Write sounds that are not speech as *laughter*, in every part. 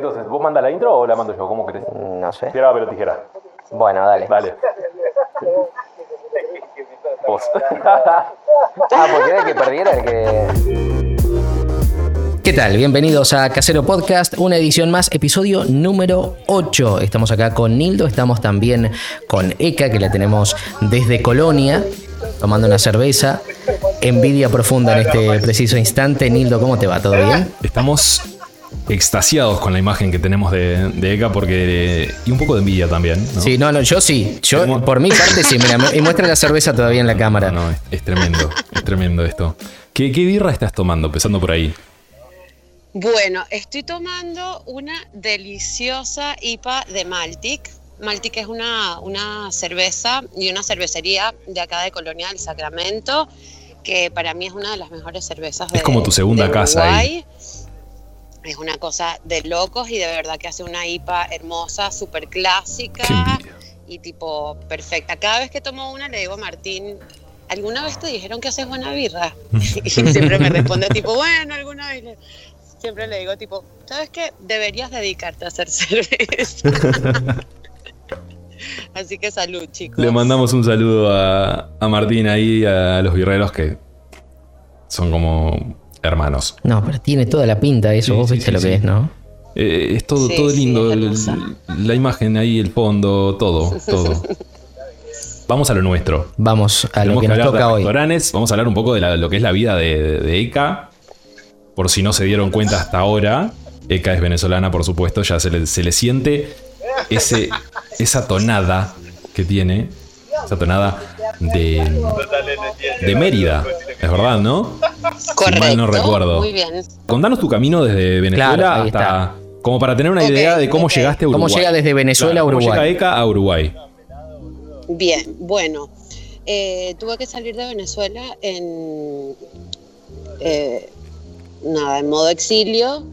entonces, ¿vos manda la intro o la mando yo? ¿Cómo querés? No sé. Piedra, papel o tijera. Bueno, dale. Dale. *laughs* Vos. *laughs* Ah, porque era el que perdiera el que. ¿Qué tal? Bienvenidos a Casero Podcast, una edición más, episodio número 8. Estamos acá con Nildo, estamos también con Eka, que la tenemos desde Colonia, tomando una cerveza. Envidia profunda en este preciso instante. Nildo, ¿cómo te va? ¿Todo bien? Estamos extasiados con la imagen que tenemos de, de Eka porque y un poco de envidia también. ¿no? Sí, no, no, yo sí. Yo, ¿Cómo? por mi parte, sí. Mira, y muestra la cerveza todavía en la cámara. No, es, es tremendo, es tremendo esto. ¿Qué, ¿Qué birra estás tomando? Empezando por ahí. Bueno, estoy tomando una deliciosa IPA de Maltic. Maltic es una, una cerveza y una cervecería de acá de Colonia del Sacramento, que para mí es una de las mejores cervezas de Es como tu segunda de casa ahí. Es una cosa de locos y de verdad que hace una IPA hermosa, súper clásica y tipo perfecta. Cada vez que tomo una le digo a Martín, ¿alguna vez te dijeron que haces buena birra? *laughs* y siempre me responde tipo, bueno, alguna vez. le- Siempre le digo tipo, ¿sabes qué? Deberías dedicarte a hacer cerveza. *laughs* Así que salud, chicos. Le mandamos un saludo a, a Martín ahí, a los birreros que son como hermanos. No, pero tiene toda la pinta eso. Sí, Vos sí, viste sí, lo que es, ¿no? Eh, es todo, Sí, todo sí, lindo, es el- hermosa. la imagen ahí, el fondo, todo, *laughs* todo. Vamos a lo nuestro. Vamos a lo Tenemos que que nos hablar de toca hoy. restaurantes. Vamos a hablar un poco de la- lo que es la vida de, de Eka. Por si no se dieron cuenta hasta ahora. Eka es venezolana, por supuesto. Ya se le, se le siente ese, esa tonada que tiene. Esa tonada de, de Mérida. Es verdad, ¿no? Correcto. mal no recuerdo. Muy bien. Contanos tu camino desde Venezuela Claro, hasta. Como para tener una idea de cómo llegaste a ¿Cómo Uruguay. llega desde Venezuela a Uruguay? ¿Cómo llega Eka a Uruguay? Bien, bueno, eh, tuve que salir de Venezuela en eh, nada, en modo exilio.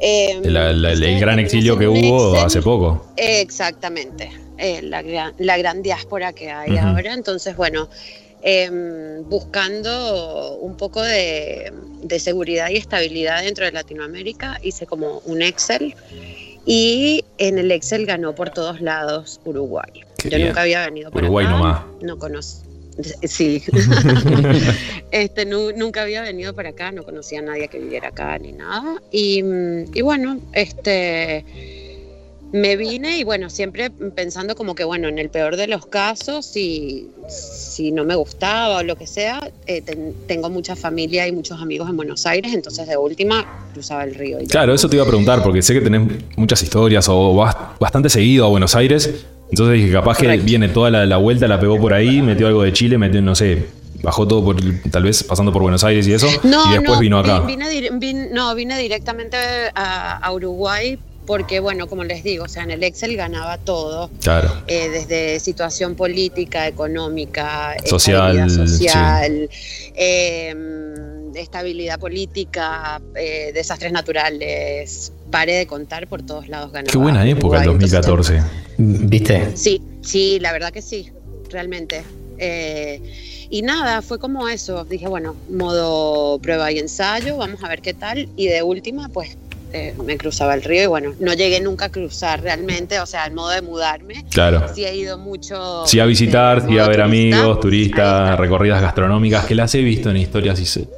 Eh, La- la- el ustedes gran exilio que hubo Excel. hace poco. Exactamente, eh, la, gran, la gran diáspora que hay ahora. Entonces, bueno, em, buscando un poco de, de seguridad y estabilidad dentro de Latinoamérica, hice como un Excel y en el Excel ganó por todos lados Uruguay. Qué Yo bien. nunca había venido por Uruguay acá, nomás. No conozco. Sí. *laughs* este, nu- nunca había venido para acá, no conocía a nadie que viviera acá ni nada. Y, mm, y bueno, este me vine y bueno, siempre pensando como que bueno, en el peor de los casos, si, si no me gustaba o lo que sea, eh, ten- tengo mucha familia y muchos amigos en Buenos Aires, entonces de última cruzaba el río. y. Claro, eso te iba a preguntar, porque sé que tenés muchas historias o vas bastante seguido a Buenos Aires. Entonces dije, capaz que viene toda la, la vuelta, la pegó por ahí, metió algo de Chile, metió, no sé, bajó todo por, tal vez pasando por Buenos Aires y eso, No, y después no, vino acá. vi- Vine, no, vine directamente a, a Uruguay porque, bueno, como les digo, o sea, en el Excel ganaba todo, Claro. eh, desde situación política, económica, Social, estabilidad social, eh, estabilidad política, eh, desastres naturales, pare de contar, por todos lados ganaba. Qué buena época el Uruguay, entonces, 2014. ¿Viste? Sí, sí, la verdad que sí, realmente. Eh, y nada, fue como eso. Dije, bueno, modo prueba y ensayo, vamos a ver qué tal. Y de última, pues eh, me cruzaba el río y bueno, no llegué nunca a cruzar realmente, o sea, el modo de mudarme. Claro. Sí he ido mucho. Sí a visitar, este, sí a ver turista. amigos, turistas, recorridas gastronómicas, que las he visto en historias y sé.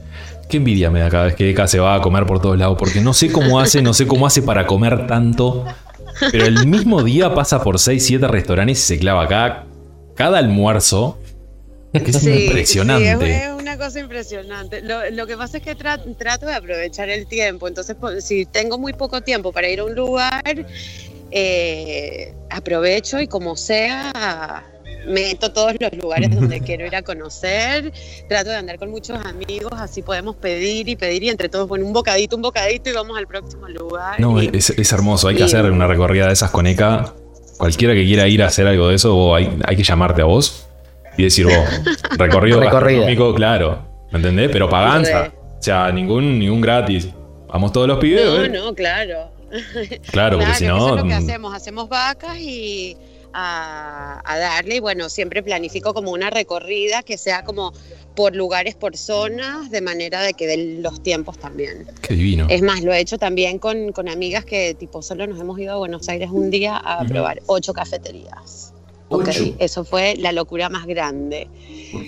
Qué envidia me da cada vez que Eka se va a comer por todos lados, porque no sé cómo hace, no sé cómo hace para comer tanto, pero el mismo día pasa por 6, 7 restaurantes y se clava acá cada almuerzo, que es Sí, impresionante. sí, es, cosa impresionante. Lo, lo que pasa es que tra- trato de aprovechar el tiempo. Entonces, pues, si tengo muy poco tiempo para ir a un lugar, eh, aprovecho y como sea, meto todos los lugares *laughs* donde quiero ir a conocer. Trato de andar con muchos amigos, así podemos pedir y pedir y entre todos, bueno, un bocadito, un bocadito y vamos al próximo lugar. No, Y- es, es hermoso, hay que y- hacer una recorrida de esas con Eka. Cualquiera que quiera ir a hacer algo de eso, hay, hay que llamarte a vos y decir vos, *laughs* recorrido Recorrida. gastronómico, claro, ¿me entendés? Pero paganza, o sea, ningún, ningún gratis. Vamos todos los pibes, No, ¿eh? no, claro. Claro, porque si no... eso es lo que mm, hacemos, hacemos vacas y a, a darle y bueno, siempre planifico como una recorrida que sea como por lugares, por zonas, de manera de que den los tiempos también. Qué divino. Es más, lo he hecho también con, con amigas que tipo solo nos hemos ido a Buenos Aires un día a probar ocho cafeterías. Ocho. Eso fue la locura más grande.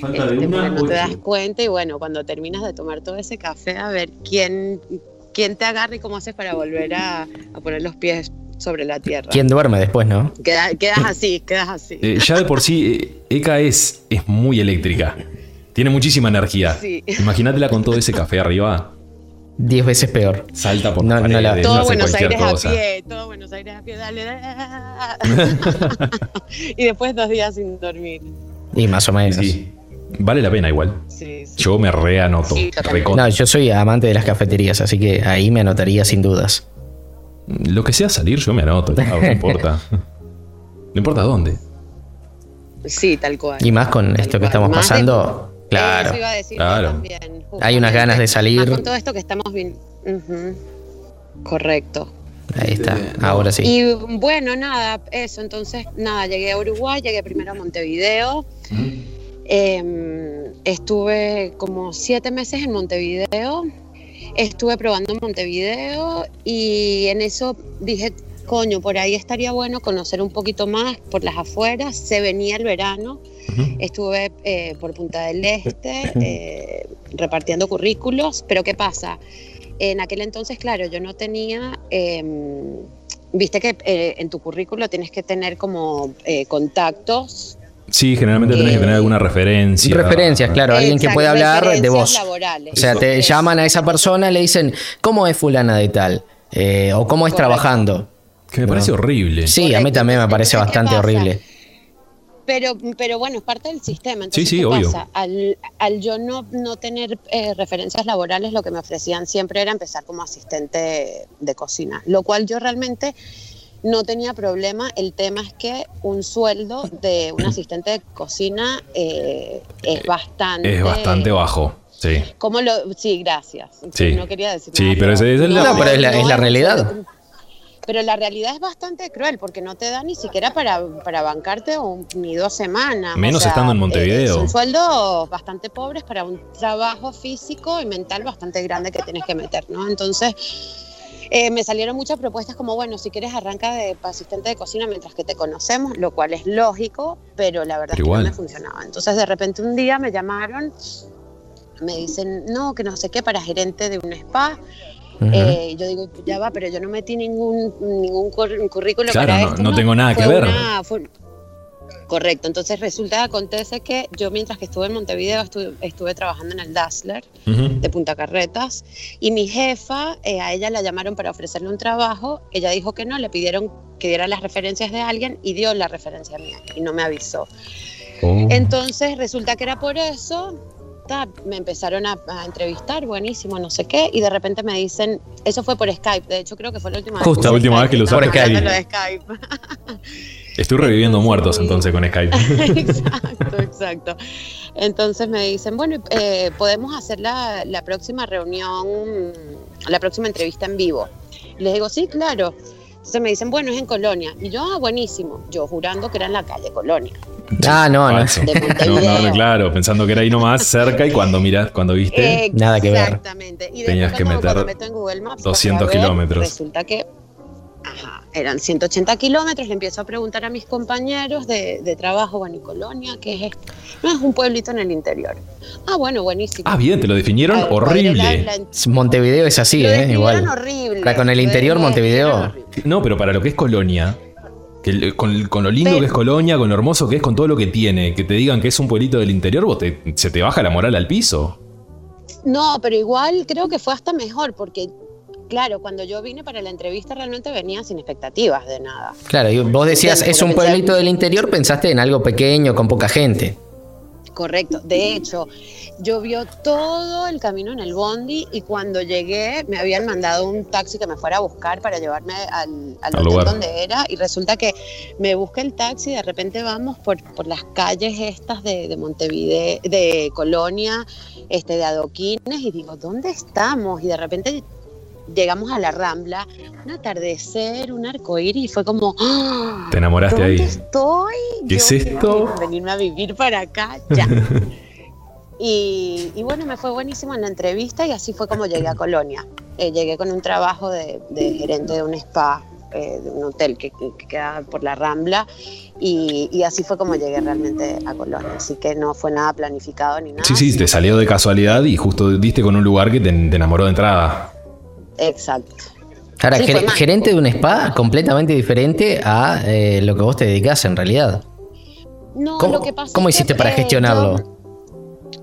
Por Este, no te das cuenta y bueno, cuando terminas de tomar todo ese café, a ver quién, quién te agarra y cómo haces para volver a, a poner los pies sobre la tierra. ¿Quién duerme después, no? Queda- quedas así, quedas así. Eh, ya de por sí, eh, Eka es, es muy eléctrica. Tiene muchísima energía. Sí. Imagínatela con todo ese café arriba. Diez veces peor. Salta por No, las no la- paredes, todo Buenos Aires cosa. a pie, todo Buenos Aires a pie, dale, dale. *laughs* y después dos días sin dormir. Y más o menos. Sí. Vale la pena igual. Sí, sí. Yo me reanoto. No, yo soy amante de las cafeterías, así que ahí me anotaría sin dudas. Lo que sea salir, yo me anoto. *laughs* no importa. No importa dónde. Sí, tal cual. Y más con Tal esto que estamos Más de- pasando. Claro. Eso iba a decir Claro. yo también. Hay unas ganas de salir. Con todo esto que estamos viendo. Correcto. Ahí está. Ahora sí. Y bueno, nada, eso. Entonces, nada, llegué a Uruguay, llegué primero a Montevideo. Eh, estuve como siete meses en Montevideo. Estuve probando en Montevideo y en eso dije, coño, por ahí estaría bueno conocer un poquito más por las afueras. Se venía el verano. Estuve eh, por Punta del Este eh, repartiendo currículos, pero ¿qué pasa? En aquel entonces, claro, yo no tenía, eh, viste que eh, en tu currículo tienes que tener como eh, contactos. Sí, generalmente tenés que tener alguna referencia. Referencias, claro. Alguien que pueda hablar de referencias vos. laborales. O sea, te llaman a esa persona, le dicen, ¿cómo es fulana de tal? Eh, o cómo es Correcto. trabajando. Que me parece horrible. Sí, a mí también me parece Entonces, ¿qué bastante horrible. Pero, pero bueno, es parte del sistema. Entonces, Sí, sí, ¿qué obvio. pasa? Al, al yo no, no tener eh, referencias laborales, lo que me ofrecían siempre era empezar como asistente de cocina, lo cual yo realmente no tenía problema. El tema es que un sueldo de un asistente de cocina eh, es bastante... Es bastante bajo. Sí. ¿Cómo lo...? Sí, gracias. Sí. No quería decir Sí, nada, pero ese- esa es la- No, pero es la- es la realidad. Pero la realidad es bastante cruel porque no te da ni siquiera para, para bancarte un- ni dos semanas. Menos estando en Montevideo. son sueldos bastante pobres para un trabajo físico y mental bastante grande que tienes que meter, ¿no? Entonces, eh, me salieron muchas propuestas como, bueno, si quieres arranca de asistente de cocina mientras que te conocemos, lo cual es lógico, pero la verdad Pero es que igual. no me funcionaba. Entonces, de repente un día me llamaron, me dicen, no, que no sé qué, para gerente de un spa. Eh, yo digo, ya va, pero yo no metí ningún, ningún cur- currículo Claro, para no- esto. no tengo nada que ver. una- fue- Correcto, entonces resulta, acontece que yo mientras que estuve en Montevideo estuve, estuve trabajando en el Dazzler de Punta Carretas y mi jefa, eh, a ella la llamaron para ofrecerle un trabajo, ella dijo que no, le pidieron que diera las referencias de alguien y dio la referencia mía y no me avisó. Oh. Entonces resulta que era por eso, ta, me empezaron a, a entrevistar, buenísimo, no sé qué, y de repente me dicen, eso fue por Skype, de hecho creo que fue la última Justo. vez. La última vez que lo usaste. Por de Skype. Estoy reviviendo muertos entonces con Skype. *laughs* exacto, exacto. Entonces me dicen, bueno, eh, podemos hacer la, la próxima reunión, la próxima entrevista en vivo. Y les digo, sí, claro. Entonces me dicen, bueno, es en Colonia. Y yo, ah, buenísimo. Yo jurando que era en la calle Colonia. Ah, no, no. De No, no, claro, pensando que era ahí nomás cerca y cuando miras, cuando viste, Nada que ver. Exactamente. Y Tenías que meter cuando meto en Google Maps, 200 para ver, kilómetros. Resulta que ajá, eran 180 kilómetros. Le empiezo a preguntar a mis compañeros de, de trabajo, bueno, ¿y Colonia? ¿Qué es esto? No, es un pueblito en el interior. Ah, bueno, buenísimo. Ah, bien, te lo definieron Ah, horrible. la- la- Montevideo es así, lo ¿eh? Igual. horrible. Para con el interior, Montevideo. No, pero para lo que es Colonia, que con, con lo lindo Pero- que es Colonia, con lo hermoso que es, con todo lo que tiene, que te digan que es un pueblito del interior, vos te- se te baja la moral al piso. No, pero igual creo que fue hasta mejor porque, claro, cuando yo vine para la entrevista realmente venía sin expectativas de nada. Claro, y vos decías, es un pueblito del interior, pensaste en algo pequeño, con poca gente. Correcto. De hecho, llovió todo el camino en el bondi y cuando llegué me habían mandado un taxi que me fuera a buscar para llevarme al, al Al hotel lugar. donde era y resulta que me busca el taxi y de repente vamos por, por las calles estas de, de Montevideo, de Colonia, este, de adoquines y digo, ¿dónde estamos? Y de repente llegamos a la Rambla, un atardecer, un arco iris, y fue como, ¡Ah! Te enamoraste ¿dónde ahí. estoy? ¿Qué es esto? Venirme a vivir para acá, ya. *laughs* y, y bueno, me fue buenísimo en la entrevista y así fue como llegué a Colonia. Eh, llegué con un trabajo de, de gerente de un spa, eh, de un hotel que, que queda por la Rambla, y, y así fue como llegué realmente a Colonia. Así que no fue nada planificado ni nada. Sí, sí, te salió de casualidad y justo diste con un lugar que te, te enamoró de entrada. Exacto. Ahora, Sí, ger- gerente de un spa completamente diferente a eh, lo que vos te dedicás en realidad. No, ¿Cómo, lo que pasa cómo es que, hiciste para eh, gestionarlo? yo-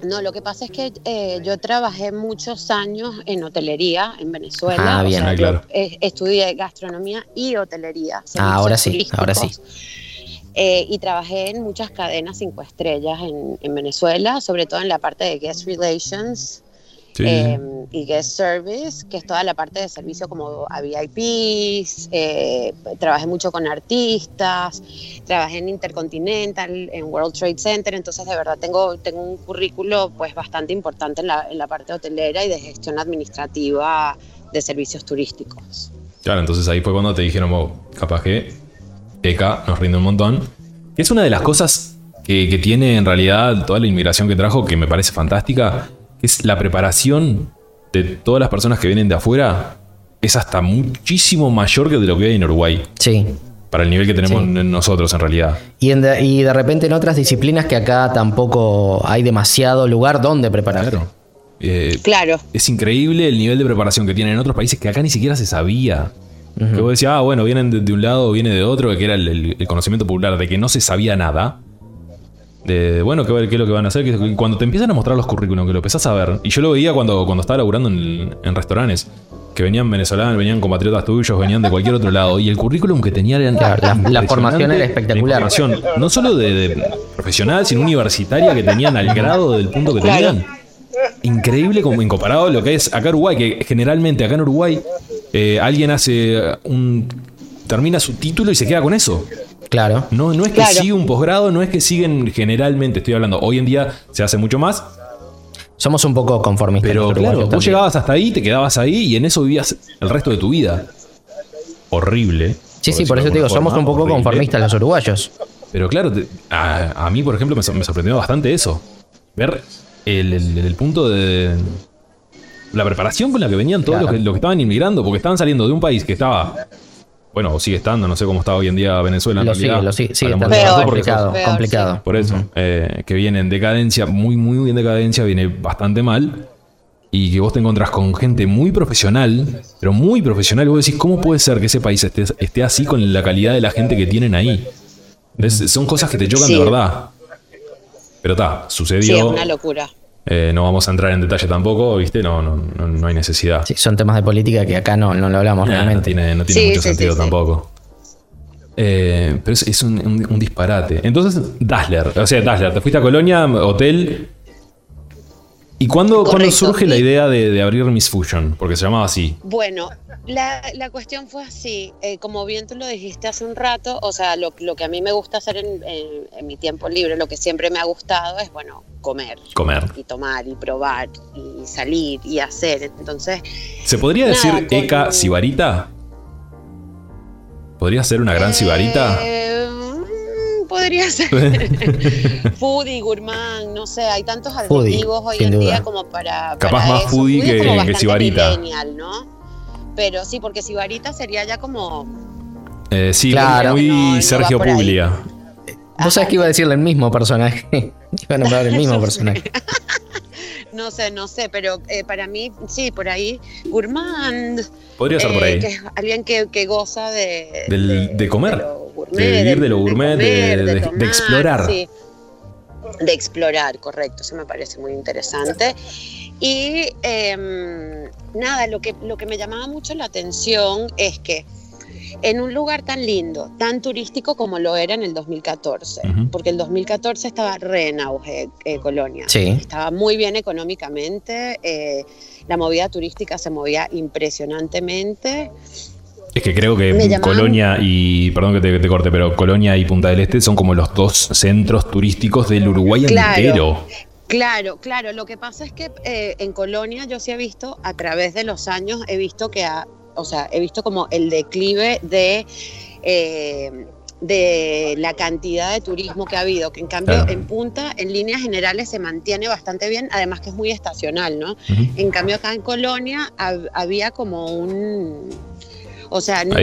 no, lo que pasa es que eh, yo trabajé muchos años en hotelería en Venezuela. Ah, o bien. sea, Ah, claro. eh, estudié gastronomía y hotelería. Ah, ahora sí, ahora sí. Eh, y trabajé en muchas cadenas cinco estrellas en, en Venezuela, sobre todo en la parte de guest relations Sí, eh, y guest service, que es toda la parte de servicio como a VIPs, eh, trabajé mucho con artistas, trabajé en Intercontinental, en World Trade Center, entonces de verdad tengo, tengo un currículo pues bastante importante en la, en la parte hotelera y de gestión administrativa de servicios turísticos. Claro, entonces ahí fue cuando te dijeron, "Oh, capaz que ECA nos rinde un montón. Es una de las cosas que, que tiene en realidad toda la inmigración que trajo, que me parece fantástica, es la preparación de todas las personas que vienen de afuera, es hasta muchísimo mayor que de lo que hay en Uruguay, Sí. para el nivel que tenemos Sí. nosotros en realidad. Y, en de, y de repente en otras disciplinas que acá tampoco hay demasiado lugar donde preparar. Claro. Eh, Claro, es increíble el nivel de preparación que tienen en otros países que acá ni siquiera se sabía. Que vos decías, ah, bueno, vienen de, de un lado o viene de otro, que era el, el- el conocimiento popular, de que no se sabía nada. De, bueno, ¿qué, qué es lo que van a hacer? Que cuando te empiezan a mostrar los currículums, que lo empezás a ver. Y yo lo veía cuando, cuando estaba laburando en, en restaurantes. Que venían venezolanos, venían compatriotas tuyos, venían de cualquier otro lado. Y el currículum que tenían era Claro, la- formación era espectacular. La formación, no solo de, de profesional, sino universitaria que tenían al grado del punto que tenían. Increíble como en comparado a lo que es acá en Uruguay, que generalmente acá en Uruguay eh, alguien hace un. termina su título y se queda con eso. Claro. No, no es que Claro. sigue un posgrado, no es que siguen generalmente, estoy hablando, hoy en día se hace mucho más, Somos un poco conformistas. pero claro, vos también. llegabas hasta ahí, te quedabas ahí y en eso vivías el resto de tu vida. Horrible. Sí, sí, por eso te digo, somos un poco conformistas los uruguayos. Pero claro, te- a, a mí, por ejemplo, me, sor- me sorprendió bastante eso. Ver el, el- el punto de. La preparación con la que venían todos Claro. los, que, los que estaban inmigrando, porque estaban saliendo de un país que estaba. Bueno, o sigue estando, no sé cómo está hoy en día Venezuela. en Lo realidad. sigue, lo sigue, sigue estando Peor. complicado, Peor, complicado. por eso, eh, que viene en decadencia, muy, muy en decadencia, viene bastante mal. Y que vos te encontrás con gente muy profesional, pero muy profesional. Y vos decís, ¿cómo puede ser que ese país esté, esté así con la calidad de la gente que tienen ahí? Son cosas que te chocan Sí. de verdad. Pero está, sí, es sucedió. una locura. Eh, no vamos a entrar en detalle tampoco, ¿viste? No, no, no, no hay necesidad. Sí, son temas de política que acá no, no lo hablamos Nah, no realmente. tiene, no tiene Sí, mucho sí, sentido sí, sí. tampoco. Eh, pero es, es un, un- un disparate. Entonces, Dazzler. O sea, Dazzler, te fuiste a Colonia, hotel. ¿Y cuándo, cuándo surge la idea de, de abrir Miss Fusion? Porque se llamaba así. Bueno, la, la cuestión fue así, eh, como bien tú lo dijiste hace un rato, o sea, lo, lo que a mí me gusta hacer en, en- en mi tiempo libre, lo que siempre me ha gustado es, bueno, comer Comer. y tomar y probar y salir y hacer. Entonces, ¿Se podría Nada, decir Eka Sibarita? ¿Podría ser una gran Sibarita? eh, podría ser *laughs* foodie, gourmand, no sé, hay tantos adjetivos hoy en duda. día como para... Capaz para más eso. foodie es que- que sibarita. ¿no? Pero sí, porque sibarita sería ya como... Eh, sí, Claro. muy No, no va Sergio. Puglia. Vos sabés que iba a decirle el mismo personaje. *laughs* Iba a nombrar el mismo *laughs* personaje. No sé, no sé, pero eh, para mí, sí, por ahí, gourmand. Podría ser por eh, ahí. que es alguien que, que goza de, Del- de comer, gourmet, de vivir de lo gourmet, de- de- de tomar, explorar. sí. De explorar, correcto, eso me parece muy interesante. Y em, nada, lo que, lo que me llamaba mucho la atención es que en un lugar tan lindo, tan turístico como lo era en el 2014, Ujú. porque el 2014 estaba re en auge eh, Colonia. Sí. Estaba muy bien económicamente, eh, la movida turística se movía impresionantemente. Es que creo que llamaban- Colonia y. Perdón que te, te corte, pero Colonia y Punta del Este son como los dos centros turísticos del Uruguay Claro. entero. Claro, claro. Lo que pasa es que eh, en Colonia yo sí he visto, a través de los años, he visto que ha, o sea, he visto como el declive de, eh, de la cantidad de turismo que ha habido, que en cambio Claro. en Punta, en líneas generales, se mantiene bastante bien, además que es muy estacional, ¿no? En cambio acá en Colonia hab- había como un... O sea, no,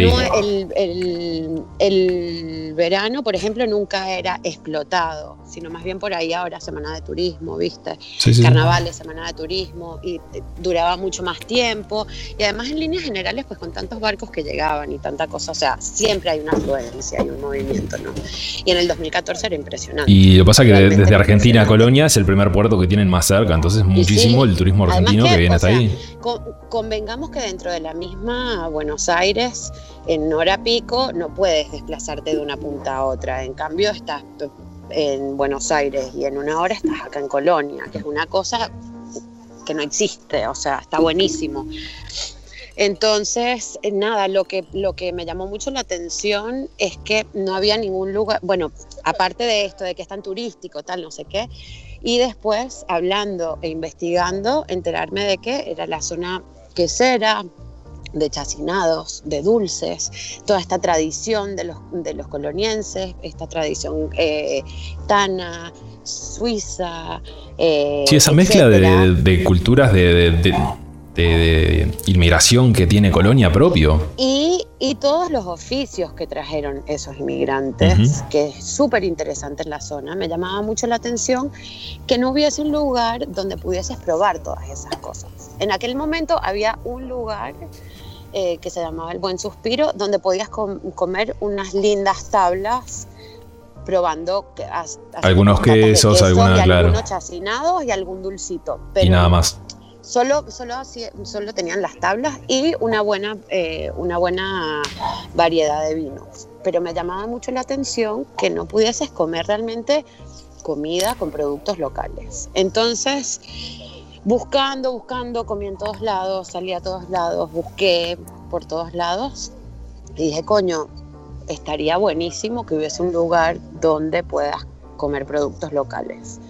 el- el verano, por ejemplo, nunca era explotado, sino más bien por ahí ahora semana de turismo, ¿viste? Sí, sí. carnavales, semana de turismo, y eh, duraba mucho más tiempo. Y además en líneas generales, pues con tantos barcos que llegaban y tanta cosa, o sea, siempre hay una afluencia, hay un movimiento, ¿no? Y en el 2014 era impresionante. Y lo que pasa que Realmente desde Argentina a. Colonia es el primer puerto que tienen más cerca, entonces muchísimo sí. el turismo argentino que, que, viene hasta sea, ahí. Con- convengamos que dentro de la misma Buenos Aires, en hora pico, no puedes desplazarte de una punta a otra. En cambio, estás en Buenos Aires y en una hora estás acá en Colonia, que es una cosa que no existe, o sea, está buenísimo. Entonces, eh, nada, lo que, lo que me llamó mucho la atención es que no había ningún lugar, bueno, aparte de esto, de que es tan turístico, tal, no sé qué, y después, hablando e investigando, enterarme de que era la zona quesera, de chacinados, de dulces, toda esta tradición de los, de los colonienses, esta tradición eh, tana, suiza. eh, Sí, esa mezcla de, de culturas de, de- de- inmigración que tiene Colonia propio. Y, y todos los oficios que trajeron esos inmigrantes, que es súper interesante en la zona, me llamaba mucho la atención que no hubiese un lugar donde pudieses probar todas esas cosas. En aquel momento había un lugar eh, que se llamaba El Buen Suspiro, donde podías com- comer unas lindas tablas probando que- Algunos quesos, queso y claro. algunos chacinados y algún dulcito. y Pero nada más. Solo, solo, solo tenían las tablas y una buena, eh, una buena variedad de vinos. Pero me llamaba mucho la atención que no pudieses comer realmente comida con productos locales. Entonces, buscando, buscando, comí en todos lados, salí a todos lados, busqué por todos lados y dije, coño, estaría buenísimo que hubiese un lugar donde puedas comer productos locales.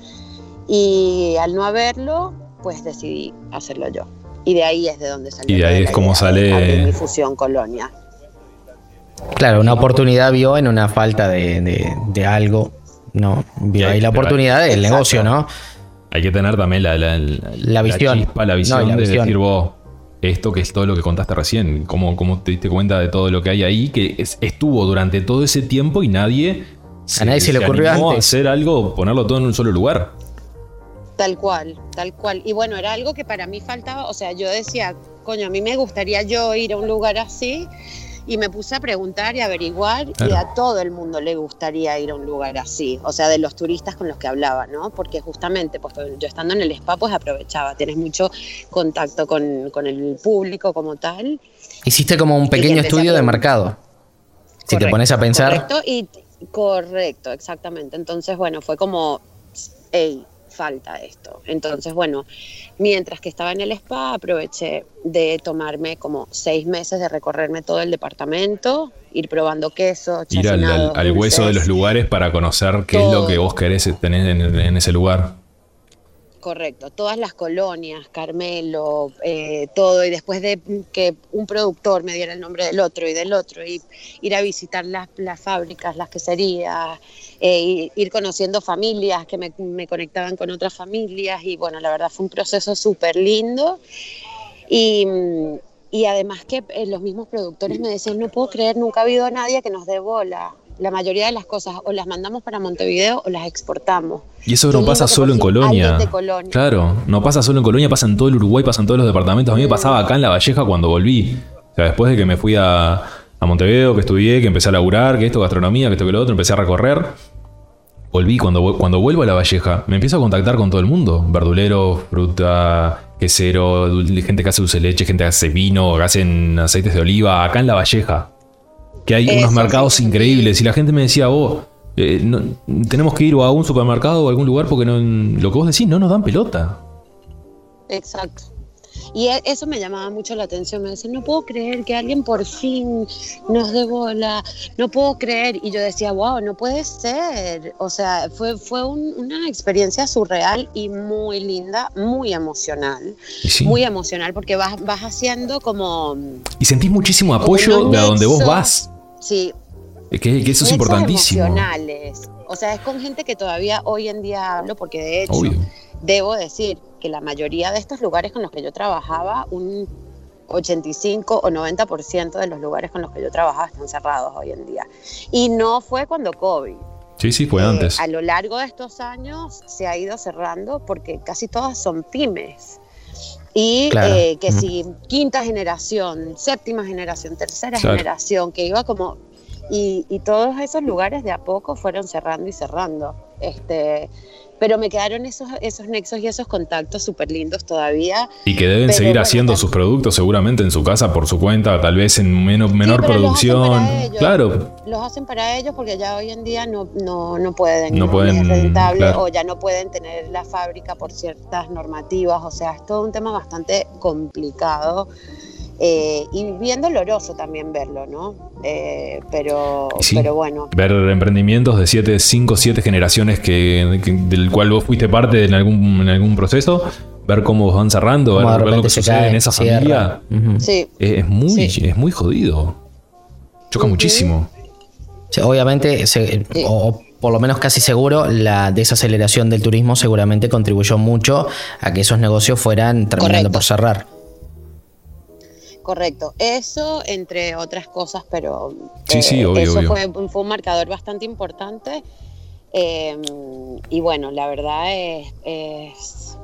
Y al no haberlo, pues decidí hacerlo yo. Y de ahí es de donde salió. Y de ahí es como sale- mi fusión colonia. Claro, una oportunidad vio en una falta de, de- de algo. No, vio ahí la oportunidad del Exacto. negocio, ¿no? Hay que tener también la, la, La visión. chispa, la visión No, la de visión. decir vos, esto que es todo lo que contaste recién, cómo, cómo te diste cuenta de todo lo que hay ahí, que es- estuvo durante todo ese tiempo y nadie... A nadie se le ocurrió animó antes. a hacer algo, ponerlo todo en un solo lugar. Tal cual, tal cual. Y bueno, era algo que para mí faltaba. O sea, yo decía, coño, a mí me gustaría yo ir a un lugar así. Y me puse a preguntar y averiguar, y a todo el mundo le gustaría ir a un lugar así, o sea, de los turistas con los que hablaba, ¿no? Porque justamente, pues yo estando en el spa, pues aprovechaba, tienes mucho contacto con, con el público como tal, Hiciste como un pequeño estudio de mercado. Si te pones a pensar, Correcto, y, correcto, exactamente. Entonces, bueno, fue como, hey, falta esto. Entonces, bueno, mientras que estaba en el spa, aproveché de tomarme como seis meses de recorrerme todo el departamento, ir probando queso, Ir al, al- chacinados, al hueso de los lugares para conocer qué es lo que vos querés tener en, en ese lugar. Correcto, todas las colonias, Carmelo, eh, todo, y después de que un productor me diera el nombre del otro y del otro, y ir a visitar las, las fábricas, las queserías, eh, ir conociendo familias que me, me conectaban con otras familias, y bueno, la verdad fue un proceso súper lindo. Y, y además que eh, los mismos productores me decían, no puedo creer, nunca ha habido nadie que nos dé bola. La mayoría de las cosas o las mandamos para Montevideo o las exportamos. Y eso no pasa solo en Colonia. Colonia. Claro, no pasa solo en Colonia, pasa en todo el Uruguay, pasa en todos los departamentos. A mí me pasaba acá en La Valleja cuando volví. O sea, después de que me fui a, a Montevideo, que estudié, que empecé a laburar, que esto, gastronomía, que esto, que lo otro, empecé a recorrer. Volví, cuando, cuando vuelvo a La Valleja, me empiezo a contactar con todo el mundo. Verdulero, fruta, quesero, gente que hace dulce leche, gente que hace vino, que hacen aceites de oliva, acá en La Valleja. Que hay Eso, unos mercados sí. increíbles. Y la gente me decía, vos, eh, no- tenemos que ir o a un supermercado o a algún lugar porque no, lo que vos decís no nos dan pelota. Exacto. Y e- eso me llamaba mucho la atención. Me decían, no puedo creer que alguien por fin nos dé bola, no puedo creer. Y yo decía, wow, no puede ser. O sea, fue, fue un- una experiencia surreal y muy linda, muy emocional. Sí. Muy emocional porque vas, vas haciendo como, Y sentís muchísimo apoyo de a donde vos vas. sí, Que, que eso es importantísimo. emocionales. O sea, es con gente que todavía hoy en día hablo porque de hecho Obvio. debo decir que la mayoría de estos lugares con los que yo trabajaba, un 85 o 90% de los lugares con los que yo trabajaba están cerrados hoy en día. Y no fue cuando COVID. Sí, sí, fue Eh, antes. a lo largo de estos años se ha ido cerrando porque casi todas son pymes. Y Claro. eh, que Ujú. si quinta generación, séptima generación, tercera Claro. generación, que iba como... Y, y todos esos lugares de a poco fueron cerrando y cerrando. Este, pero me quedaron esos, esos nexos y esos contactos súper lindos todavía. Y que deben pero seguir bueno, haciendo sus productos seguramente en su casa por su cuenta, tal vez en menor, menor pero los hacen producción. para ellos. Claro, Los hacen para ellos porque ya hoy en día no, no, no pueden. No pueden, es rentable claro. o ya no pueden tener la fábrica por ciertas normativas. O sea, es todo un tema bastante complicado. Eh, y bien doloroso también verlo, ¿no? Eh, pero, sí. pero bueno, ver emprendimientos de 7, 5, 7 generaciones que, que- del cual vos fuiste parte en algún, en algún proceso, ver cómo van cerrando, ver, lo que sucede cae, en esa cierra. familia, sí. es, es muy, Sí. es muy jodido. Choca muchísimo. Sí, obviamente, se- Sí. o, o por lo menos casi seguro, la desaceleración del turismo seguramente contribuyó mucho a que esos negocios fueran terminando Correcto. por cerrar. Correcto, eso entre otras cosas, pero Sí, sí, obvio, eso obvio. Fue, fue un marcador bastante importante. eh, y bueno, la verdad es, es-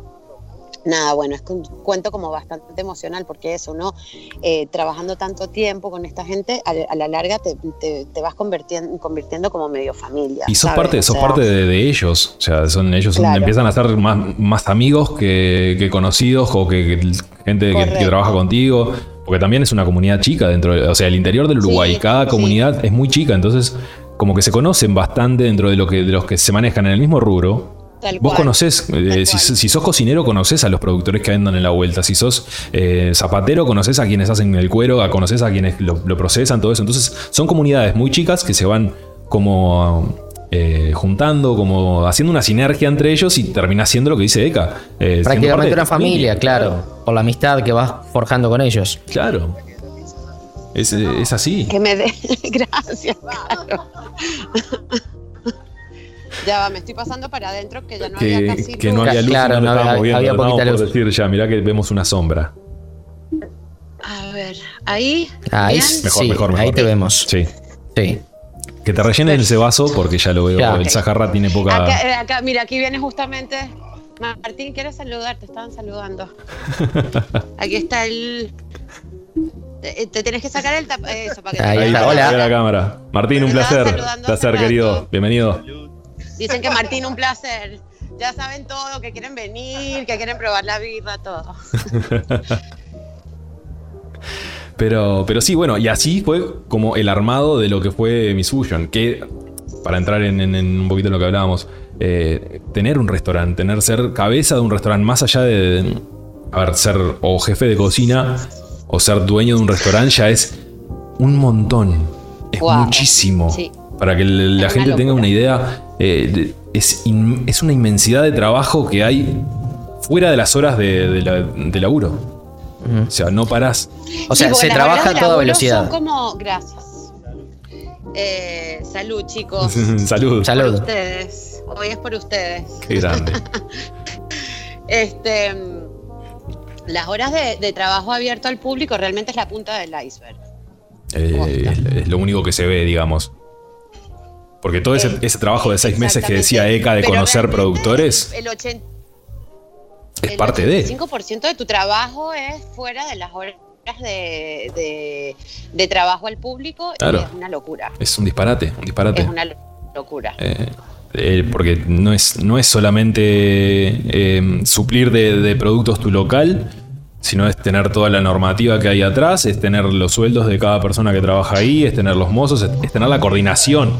nada, bueno, es un cuento como bastante emocional porque eso, ¿no? Eh, trabajando tanto tiempo con esta gente, a, a la larga te, te- te vas convirtiendo, convirtiendo como medio familia. Y sos ¿sabes? parte, O sos sea, parte de, de ellos. O sea, son ellos Claro. empiezan a ser más, más amigos que, que conocidos o que, que gente que- trabaja contigo. Porque también es una comunidad chica dentro de, o sea, el interior del Uruguay, Sí, cada sí. comunidad es muy chica, entonces como que se conocen bastante dentro de lo que de los que se manejan en el mismo rubro. Tal Vos cual. conocés, eh, si, sos cocinero, conoces a los productores que andan en la vuelta. Si sos eh, zapatero, conoces a quienes hacen el cuero, a conoces a quienes lo, lo procesan, todo eso. Entonces, son comunidades muy chicas que se van como eh, juntando, como haciendo una sinergia entre ellos y termina siendo lo que dice Eka. eh, Prácticamente una familia, claro, por la amistad que vas forjando con ellos. Claro. Es, es así. Que me dé. *laughs* Gracias, Caro. Ya va, me estoy pasando para adentro que ya no había casi que no luz. había luz, Claro, no lo no había- estábamos viendo, había lo estábamos poquita por luz. decir ya, mirá que vemos una sombra. A ver, ahí. Ahí bien. sí, Mejor, mejor, mejor. ahí te vemos. Sí. Sí. Que te rellenen ese vaso porque ya lo veo. Ya. El Sahara tiene poca. Acá, eh, acá, mira, aquí viene justamente. Martín, ¿quieres saludar? Te estaban saludando. *laughs* Aquí está el. Te, te tienes que sacar el tap- eso para que te Ahí Ahí está, hola. la cámara. Martín, un Te placer. Placer, querido. Bienvenido. Dicen que Martín, un placer. Ya saben todo, que quieren venir, que quieren probar la birra, todo. *laughs* Pero, pero sí, bueno, y así fue como el armado de lo que fue Miss Fusion. Que, para entrar en, en- en un poquito en lo que hablábamos, eh, tener un restaurante, tener ser cabeza de un restaurante, más allá de, a ver, ser o jefe de cocina o ser dueño de un restaurante, ya es un montón. Es muchísimo. Sí. Para que la gente tenga una idea, eh, es, in- es una inmensidad de trabajo que hay fuera de las horas de, de la- de laburo. O sea, no parás. O sea, Sí, se trabaja a toda velocidad. Como. Gracias. Eh, salud, chicos. *laughs* Salud. Salud. Por ustedes. Hoy es por ustedes. Qué grande. *laughs* Este, las horas de, de trabajo abierto al público realmente es la punta del iceberg. Eh, es, es lo único que se ve, digamos. Porque todo ese, Eh, ese trabajo de seis meses que decía. Eka de Pero conocer productores El, 80, es el parte de. 85% de tu trabajo es fuera de las horas de, de- de trabajo al público Claro. y es una locura. Es un disparate, un disparate. Es una locura. Eh, eh, porque no es, no es solamente eh, suplir de, de productos tu local, sino es tener toda la normativa que hay atrás, es tener los sueldos de cada persona que trabaja ahí, es tener los mozos, es, es tener la coordinación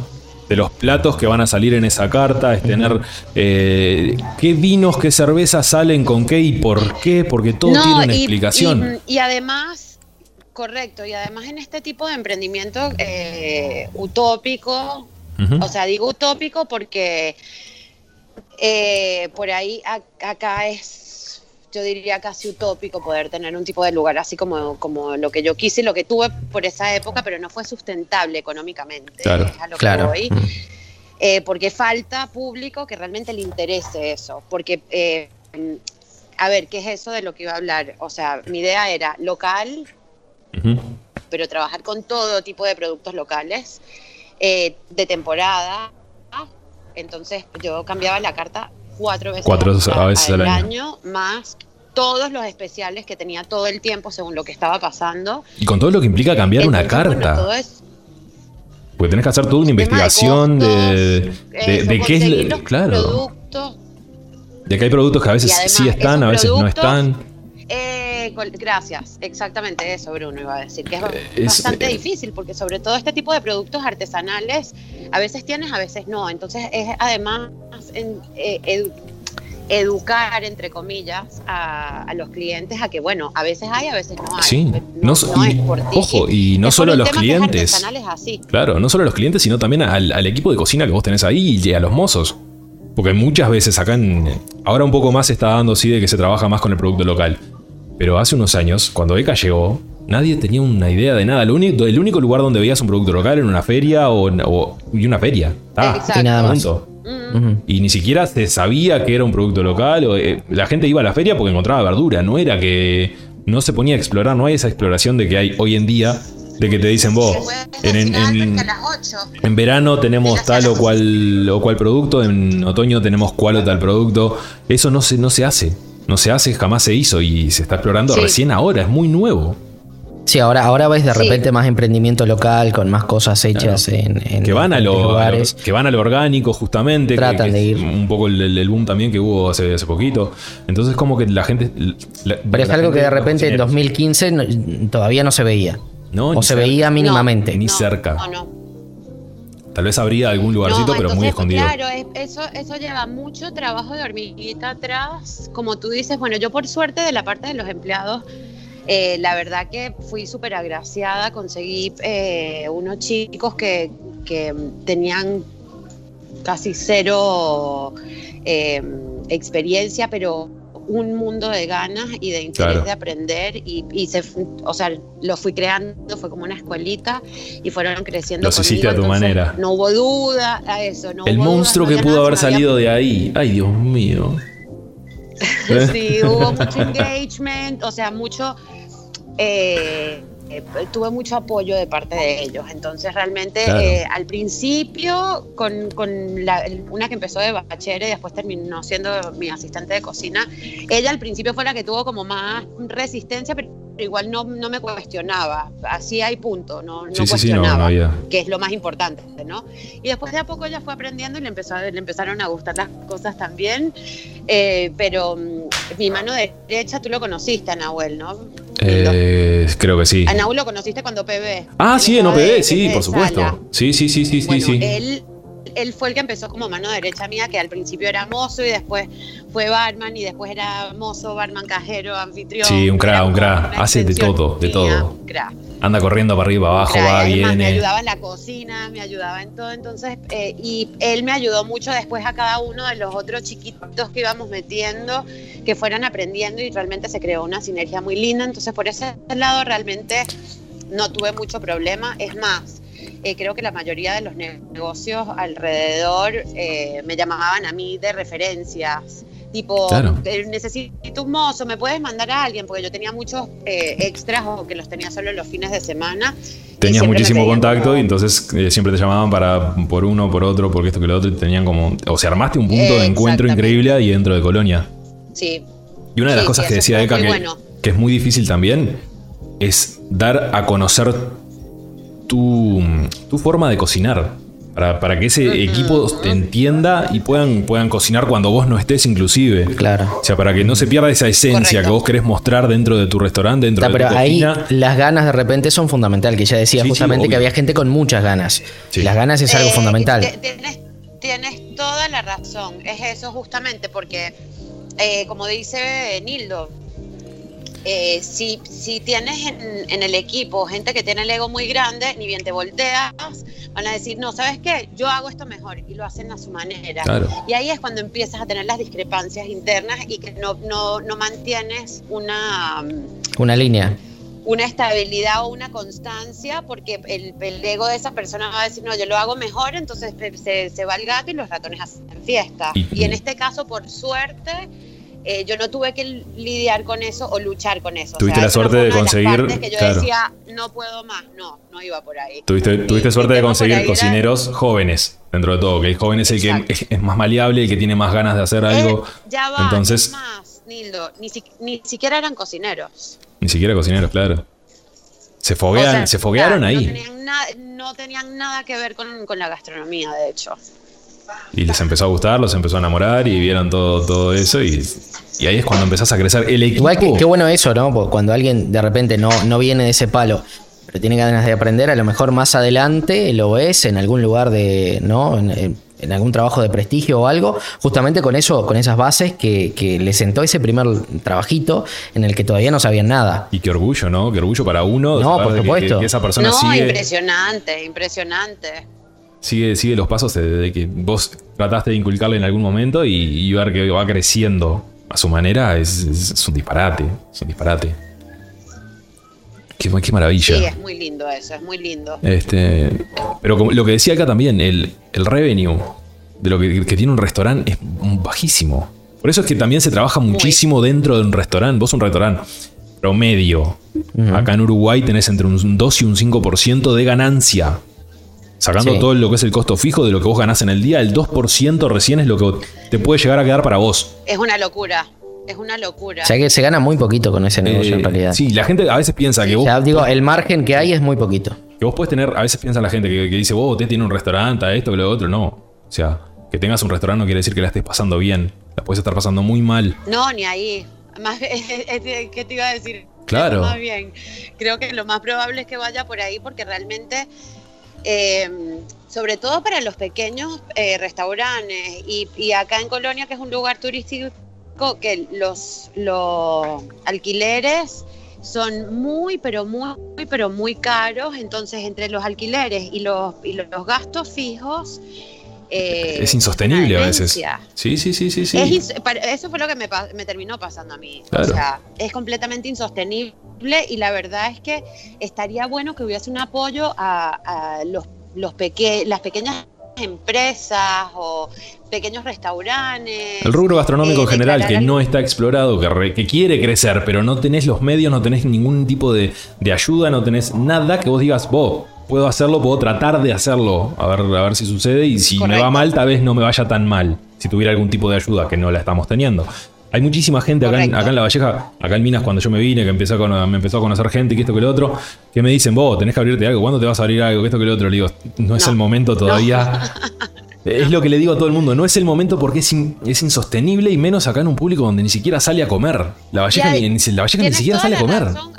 de los platos que van a salir en esa carta, es tener eh, qué vinos, qué cervezas salen con qué y por qué, porque todo tiene una y- explicación. Y, y además, correcto, y además en este tipo de emprendimiento eh, utópico, o sea, digo utópico porque eh, por ahí a- acá es, yo diría casi utópico poder tener un tipo de lugar así como, como lo que yo quise y lo que tuve por esa época, pero no fue sustentable económicamente. Claro, es a lo que claro. voy. Mm. Eh, porque falta público que realmente le interese eso. Porque, eh, a ver, ¿qué es eso de lo que iba a hablar? O sea, mi idea era local, pero trabajar con todo tipo de productos locales, eh, de temporada. Entonces yo cambiaba la carta cuatro veces, Cuatro veces al año. año, más todos los especiales que tenía todo el tiempo según lo que estaba pasando. Y con todo lo que implica cambiar una Entonces, bueno, carta. todo es- Porque tenés que hacer toda una investigación de, costos, de, eso, de qué es. los Claro. productos. De que hay productos que a veces además, sí están, a veces no están. Eh, gracias, exactamente eso, Bruno, iba a decir, que es, es- bastante eh, difícil, porque sobre todo este tipo de productos artesanales, a veces tienes, a veces no. Entonces es además en- eh, edu- educar, entre comillas, a, a los clientes a que, bueno, a veces hay, a veces no hay. Sí, no, no no y- ti. ojo, y no Es solo a los clientes. así. Claro, no solo a los clientes, sino también al, al equipo de cocina que vos tenés ahí y a los mozos. Porque muchas veces acá en. Ahora un poco más se está dando sí de que se trabaja más con el producto local. Pero hace unos años, cuando Eka llegó, nadie tenía una idea de nada. Lo único, el único lugar donde veías un producto local era una feria o, o- y una feria. Ah. Y nada más. punto. Mm. Y ni siquiera se sabía que era un producto local. o, eh, la gente iba a la feria porque encontraba verdura. No era que no se ponía a explorar. No hay esa exploración de que hay hoy en día. De que te dicen vos, en, en- en- a las 8. en verano tenemos tal o cual, o cual producto, en otoño tenemos cual o tal producto. Eso no se, no se hace. No se hace, jamás se hizo y se está explorando Sí. recién ahora. Es muy nuevo. Sí, ahora, ahora ves de Sí. repente más emprendimiento local con más cosas hechas en, en Que van a lo, lugares. que van a lo orgánico, justamente. Tratan que de ir. Un poco el, el boom también que hubo hace, hace poquito. Entonces, como que la gente. la- Pero es algo que de repente en cocineros- 2015 no- todavía no se veía. No, o se cerca. veía mínimamente. Ni cerca. No, no. Tal vez habría algún lugarcito, No, pero muy escondido. Claro, es- eso, eso lleva mucho trabajo de hormiguita atrás. Como tú dices, bueno, yo por suerte de la parte de los empleados, eh, la verdad que fui súper agraciada, conseguí eh, unos chicos que, que tenían casi cero eh, experiencia, pero un mundo de ganas y de interés Claro. de aprender y, y se, o sea, lo fui creando, fue como una escuelita y fueron creciendo. Los hiciste a tu manera. No hubo duda, a eso, no El hubo monstruo que no pudo haber salido de ahí. Ay, Dios mío. *laughs* Sí, hubo *laughs* mucho engagement, o sea, mucho. eh, eh, tuve mucho apoyo de parte de ellos. Entonces, realmente, Claro. eh, al principio, con, con la- una que empezó de bachera y después terminó siendo mi asistente de cocina, ella al principio fue la que tuvo como más resistencia, pero igual no, no me cuestionaba. Así hay punto, no, no Sí, sí, sí, no, cuestionaba no que es lo más importante, ¿no? Y después de a poco ella fue aprendiendo y le, empezó, le empezaron a gustar las cosas también. Eh, pero mm, mi mano derecha, tú lo conociste, Nahuel, ¿no? Eh, creo que sí. A Nahuel lo conociste cuando PB. Ah, sí, en OPD, sí, por supuesto. sí, sí, sí, sí, Bueno, sí. Él, él fue el que empezó como mano derecha mía, que al principio era mozo y después fue barman y después era mozo, barman, cajero, anfitrión. Sí, un Era un una Hace de todo, de todo. un. Anda corriendo para arriba, abajo, va, además, Me viene. ayudaba en la cocina, me ayudaba en todo, entonces, eh, y él me ayudó mucho después a cada uno de los otros chiquitos que íbamos metiendo, que fueran aprendiendo y realmente se creó una sinergia muy linda, entonces por ese lado realmente no tuve mucho problema, es más, eh, creo que la mayoría de los ne- negocios alrededor eh, me llamaban a mí de referencias. Tipo, Claro. necesito un mozo, ¿me puedes mandar a alguien? Porque yo tenía muchos eh, extras o que los tenía solo los fines de semana. Tenías muchísimo contacto como- y entonces siempre te llamaban para por uno, por otro, porque esto que lo otro, y tenían como. O sea, armaste un punto de encuentro increíble ahí dentro de Colonia. Sí, Y una de las Sí, cosas sí, que decía Eka muy que, bueno. que es muy difícil también es dar a conocer tu, tu forma de cocinar. Para, para que ese equipo te entienda y puedan, puedan cocinar cuando vos no estés inclusive. Claro. O sea, para que no se pierda esa esencia Correcto. que vos querés mostrar dentro de tu restaurante, dentro Está, de pero tu ahí cocina. las ganas de repente son fundamental, que ya decía Sí, sí, justamente que había gente con muchas ganas. Sí. Las ganas es algo Eh, fundamental. ti- Tienes, tienes toda la razón. Es eso justamente porque, eh, como dice Nildo, eh, si, si tienes en, en el equipo gente que tiene el ego muy grande, ni bien te volteas, van a decir, no, ¿sabes qué? Yo hago esto mejor y lo hacen a su manera. Claro. Y ahí es cuando empiezas a tener las discrepancias internas y que no, no, no mantienes una... Una línea. una estabilidad o una constancia, porque el, el ego de esa persona va a decir, no, yo lo hago mejor, entonces se, se- se va el gato y los ratones hacen fiesta. Y- Y, en este caso, por suerte, eh, yo no tuve que lidiar con eso o luchar con eso. O Tuviste la no suerte de conseguir- que yo claro. decía, no puedo más, no, no iba por ahí. Tuviste, Y- tuviste suerte de conseguir era- cocineros jóvenes, dentro de todo, que el joven es el que es, es más maleable, el que tiene más ganas de hacer algo. Eh, ya va, Entonces- es más, Nildo, ni, si- ni siquiera eran cocineros. Ni siquiera cocineros, claro. Se foguean, O sea, se foguearon no ahí. tenían na- no tenían nada que ver con, con la gastronomía, de hecho. Y les empezó a gustar, los empezó a enamorar y vieron todo, todo eso. Y, y ahí es cuando empezás a crecer. El equipo. Igual que qué bueno eso, ¿no? Porque cuando alguien de repente no, no viene de ese palo, pero tiene ganas de aprender, a lo mejor más adelante lo ves en algún lugar de, ¿no? En, en- en algún trabajo de prestigio o algo, justamente con eso, con esas bases que, que le sentó ese primer trabajito en el que todavía no sabían nada. Y qué orgullo, ¿no? Qué orgullo para uno. No, por que- supuesto. Que, que esa persona No, sigue, impresionante, impresionante. Sigue, sigue los pasos de, de que vos trataste de inculcarle en algún momento y, y ver que va creciendo a su manera es, es- es un disparate. Es un disparate. Qué, qué maravilla. Sí, es muy lindo eso, es muy lindo. Este, pero como lo que decía acá también, el, el revenue de lo que, que tiene un restaurante es bajísimo. Por eso es que también se trabaja muchísimo dentro de un restaurante. Vos un restaurante promedio. Acá en Uruguay tenés entre un 2 y un 5% de ganancia. Sacando Sí. todo lo que es el costo fijo de lo que vos ganás en el día, el 2% recién es lo que te puede llegar a quedar para vos. Es una locura, es una locura. O sea que se gana muy poquito con ese negocio Eh, en realidad. Sí, la gente a veces piensa que O vos sea, digo, el margen que hay es muy poquito. Que vos puedes tener, a veces piensa la gente que, que dice, vos, usted tiene un restaurante, a esto, que lo otro. No. O sea, que tengas un restaurante no quiere decir que la estés pasando bien. La puedes estar pasando muy mal. No, ni ahí. Más, *laughs* ¿Qué te iba a decir? Claro. Más bien, creo que lo más probable es que vaya por ahí porque realmente, eh, sobre todo para los pequeños eh, restaurantes y, y acá en Colonia, que es un lugar turístico, que los, los alquileres son muy, pero muy, muy, pero muy caros. Entonces, entre los alquileres y los, y los gastos fijos... eh, es insostenible a veces. Sí, sí, sí, sí, sí. Es eso fue lo que me, terminó pasando a mí. Claro. O sea, es completamente insostenible y la verdad es que estaría bueno que hubiese un apoyo a, a los, los peque- las pequeñas empresas o pequeños restaurantes. El rubro gastronómico eh, en general, que no está explorado, que, re- que quiere crecer, pero no tenés los medios, no tenés ningún tipo de, de ayuda, no tenés nada que vos digas, vos, puedo hacerlo, puedo tratar de hacerlo, a ver, a ver si sucede, y si me va mal, tal vez no me vaya tan mal, si tuviera algún tipo de ayuda, que no la estamos teniendo. Hay muchísima gente acá en, acá en La Valleja, acá en Minas, cuando yo me vine, que empecé a me empezó a conocer gente, que esto, que lo otro, que me dicen, vos, tenés que abrirte algo, ¿cuándo te vas a abrir algo? Que esto, que lo otro. Le digo, no es No. el momento todavía. *laughs* Es lo que le digo a todo el mundo, no es el momento porque es, in- es insostenible y menos acá en un público donde ni siquiera sale a comer. La Valleja, ni, la Valleja ni siquiera sale a comer. razón,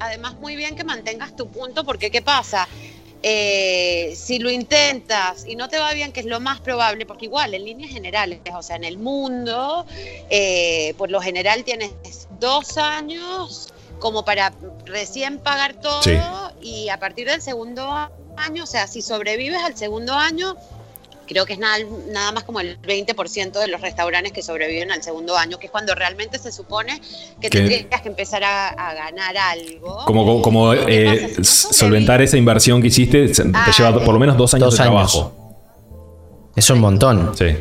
además, muy bien que mantengas tu punto, porque ¿qué pasa? Eh, si lo intentas y no te va bien, que es lo más probable, porque igual en líneas generales, o sea, en el mundo, eh, por lo general tienes dos años como para recién pagar todo Sí. y a partir del segundo año, o sea, si sobrevives al segundo año, creo que es nada, nada más como el 20% de los restaurantes que sobreviven al segundo año, que es cuando realmente se supone que Que- tendrías que empezar a, a ganar algo. Como, como, como, ¿Y qué eh, pasa? Si no solventar esa inversión que hiciste te Ah, lleva por lo menos dos años Dos de años. trabajo. Es un montón. Sí.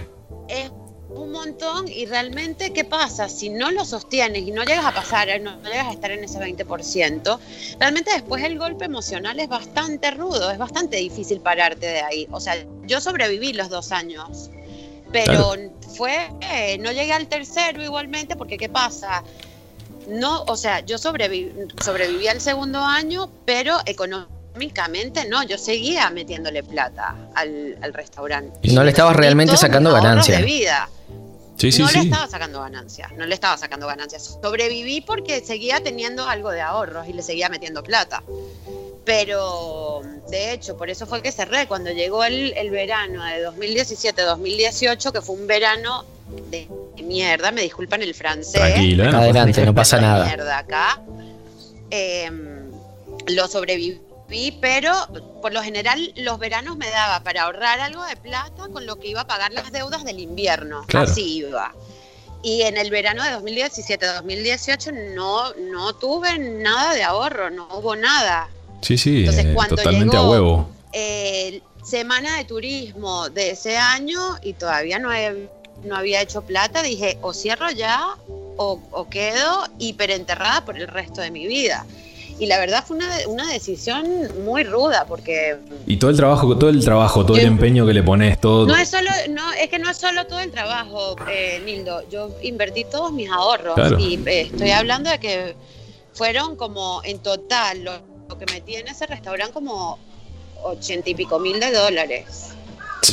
Montón y realmente qué pasa si no lo sostienes y no llegas a pasar, eh, no, no llegas a estar en ese 20%, realmente después el golpe emocional es bastante rudo, es bastante difícil pararte de ahí. O sea, yo sobreviví los dos años, pero fue, eh, no llegué al tercero igualmente porque qué pasa. No, o sea, yo sobreviví, sobreviví al segundo año, pero económicamente no, yo seguía metiéndole plata al, al restaurante. Y no le estabas realmente sacando ganancia. de vida. Sí, sí, no le estaba sacando ganancias, no le estaba sacando ganancias. Sobreviví porque seguía teniendo algo de ahorros y le seguía metiendo plata. Pero, de hecho, por eso fue que cerré. Cuando llegó el, el verano de 2017-2018, que fue un verano de mierda, me disculpan el francés. Tranquila. Adelante, no pasa de nada. mierda acá. Eh, lo sobreviví, pero por lo general los veranos me daba para ahorrar algo de plata con lo que iba a pagar las deudas del invierno. Claro. Así iba. Y en el verano de 2017-2018 no, no tuve nada de ahorro, no hubo nada. Sí, sí, Entonces, eh, cuando totalmente a llegó- huevo. Eh, semana de turismo de ese año y todavía no, he- no había hecho plata, dije o cierro ya o, o quedo hiperenterrada por el resto de mi vida. Y la verdad fue una, una decisión muy ruda porque Y todo el trabajo, todo el trabajo, todo el empeño que le pones, todo. no es solo, no, es que no es solo todo el trabajo, eh, Nildo. Yo invertí todos mis ahorros Claro. y eh, estoy hablando de que fueron como en total lo, lo que metí en ese restaurante como ochenta y pico mil de dólares.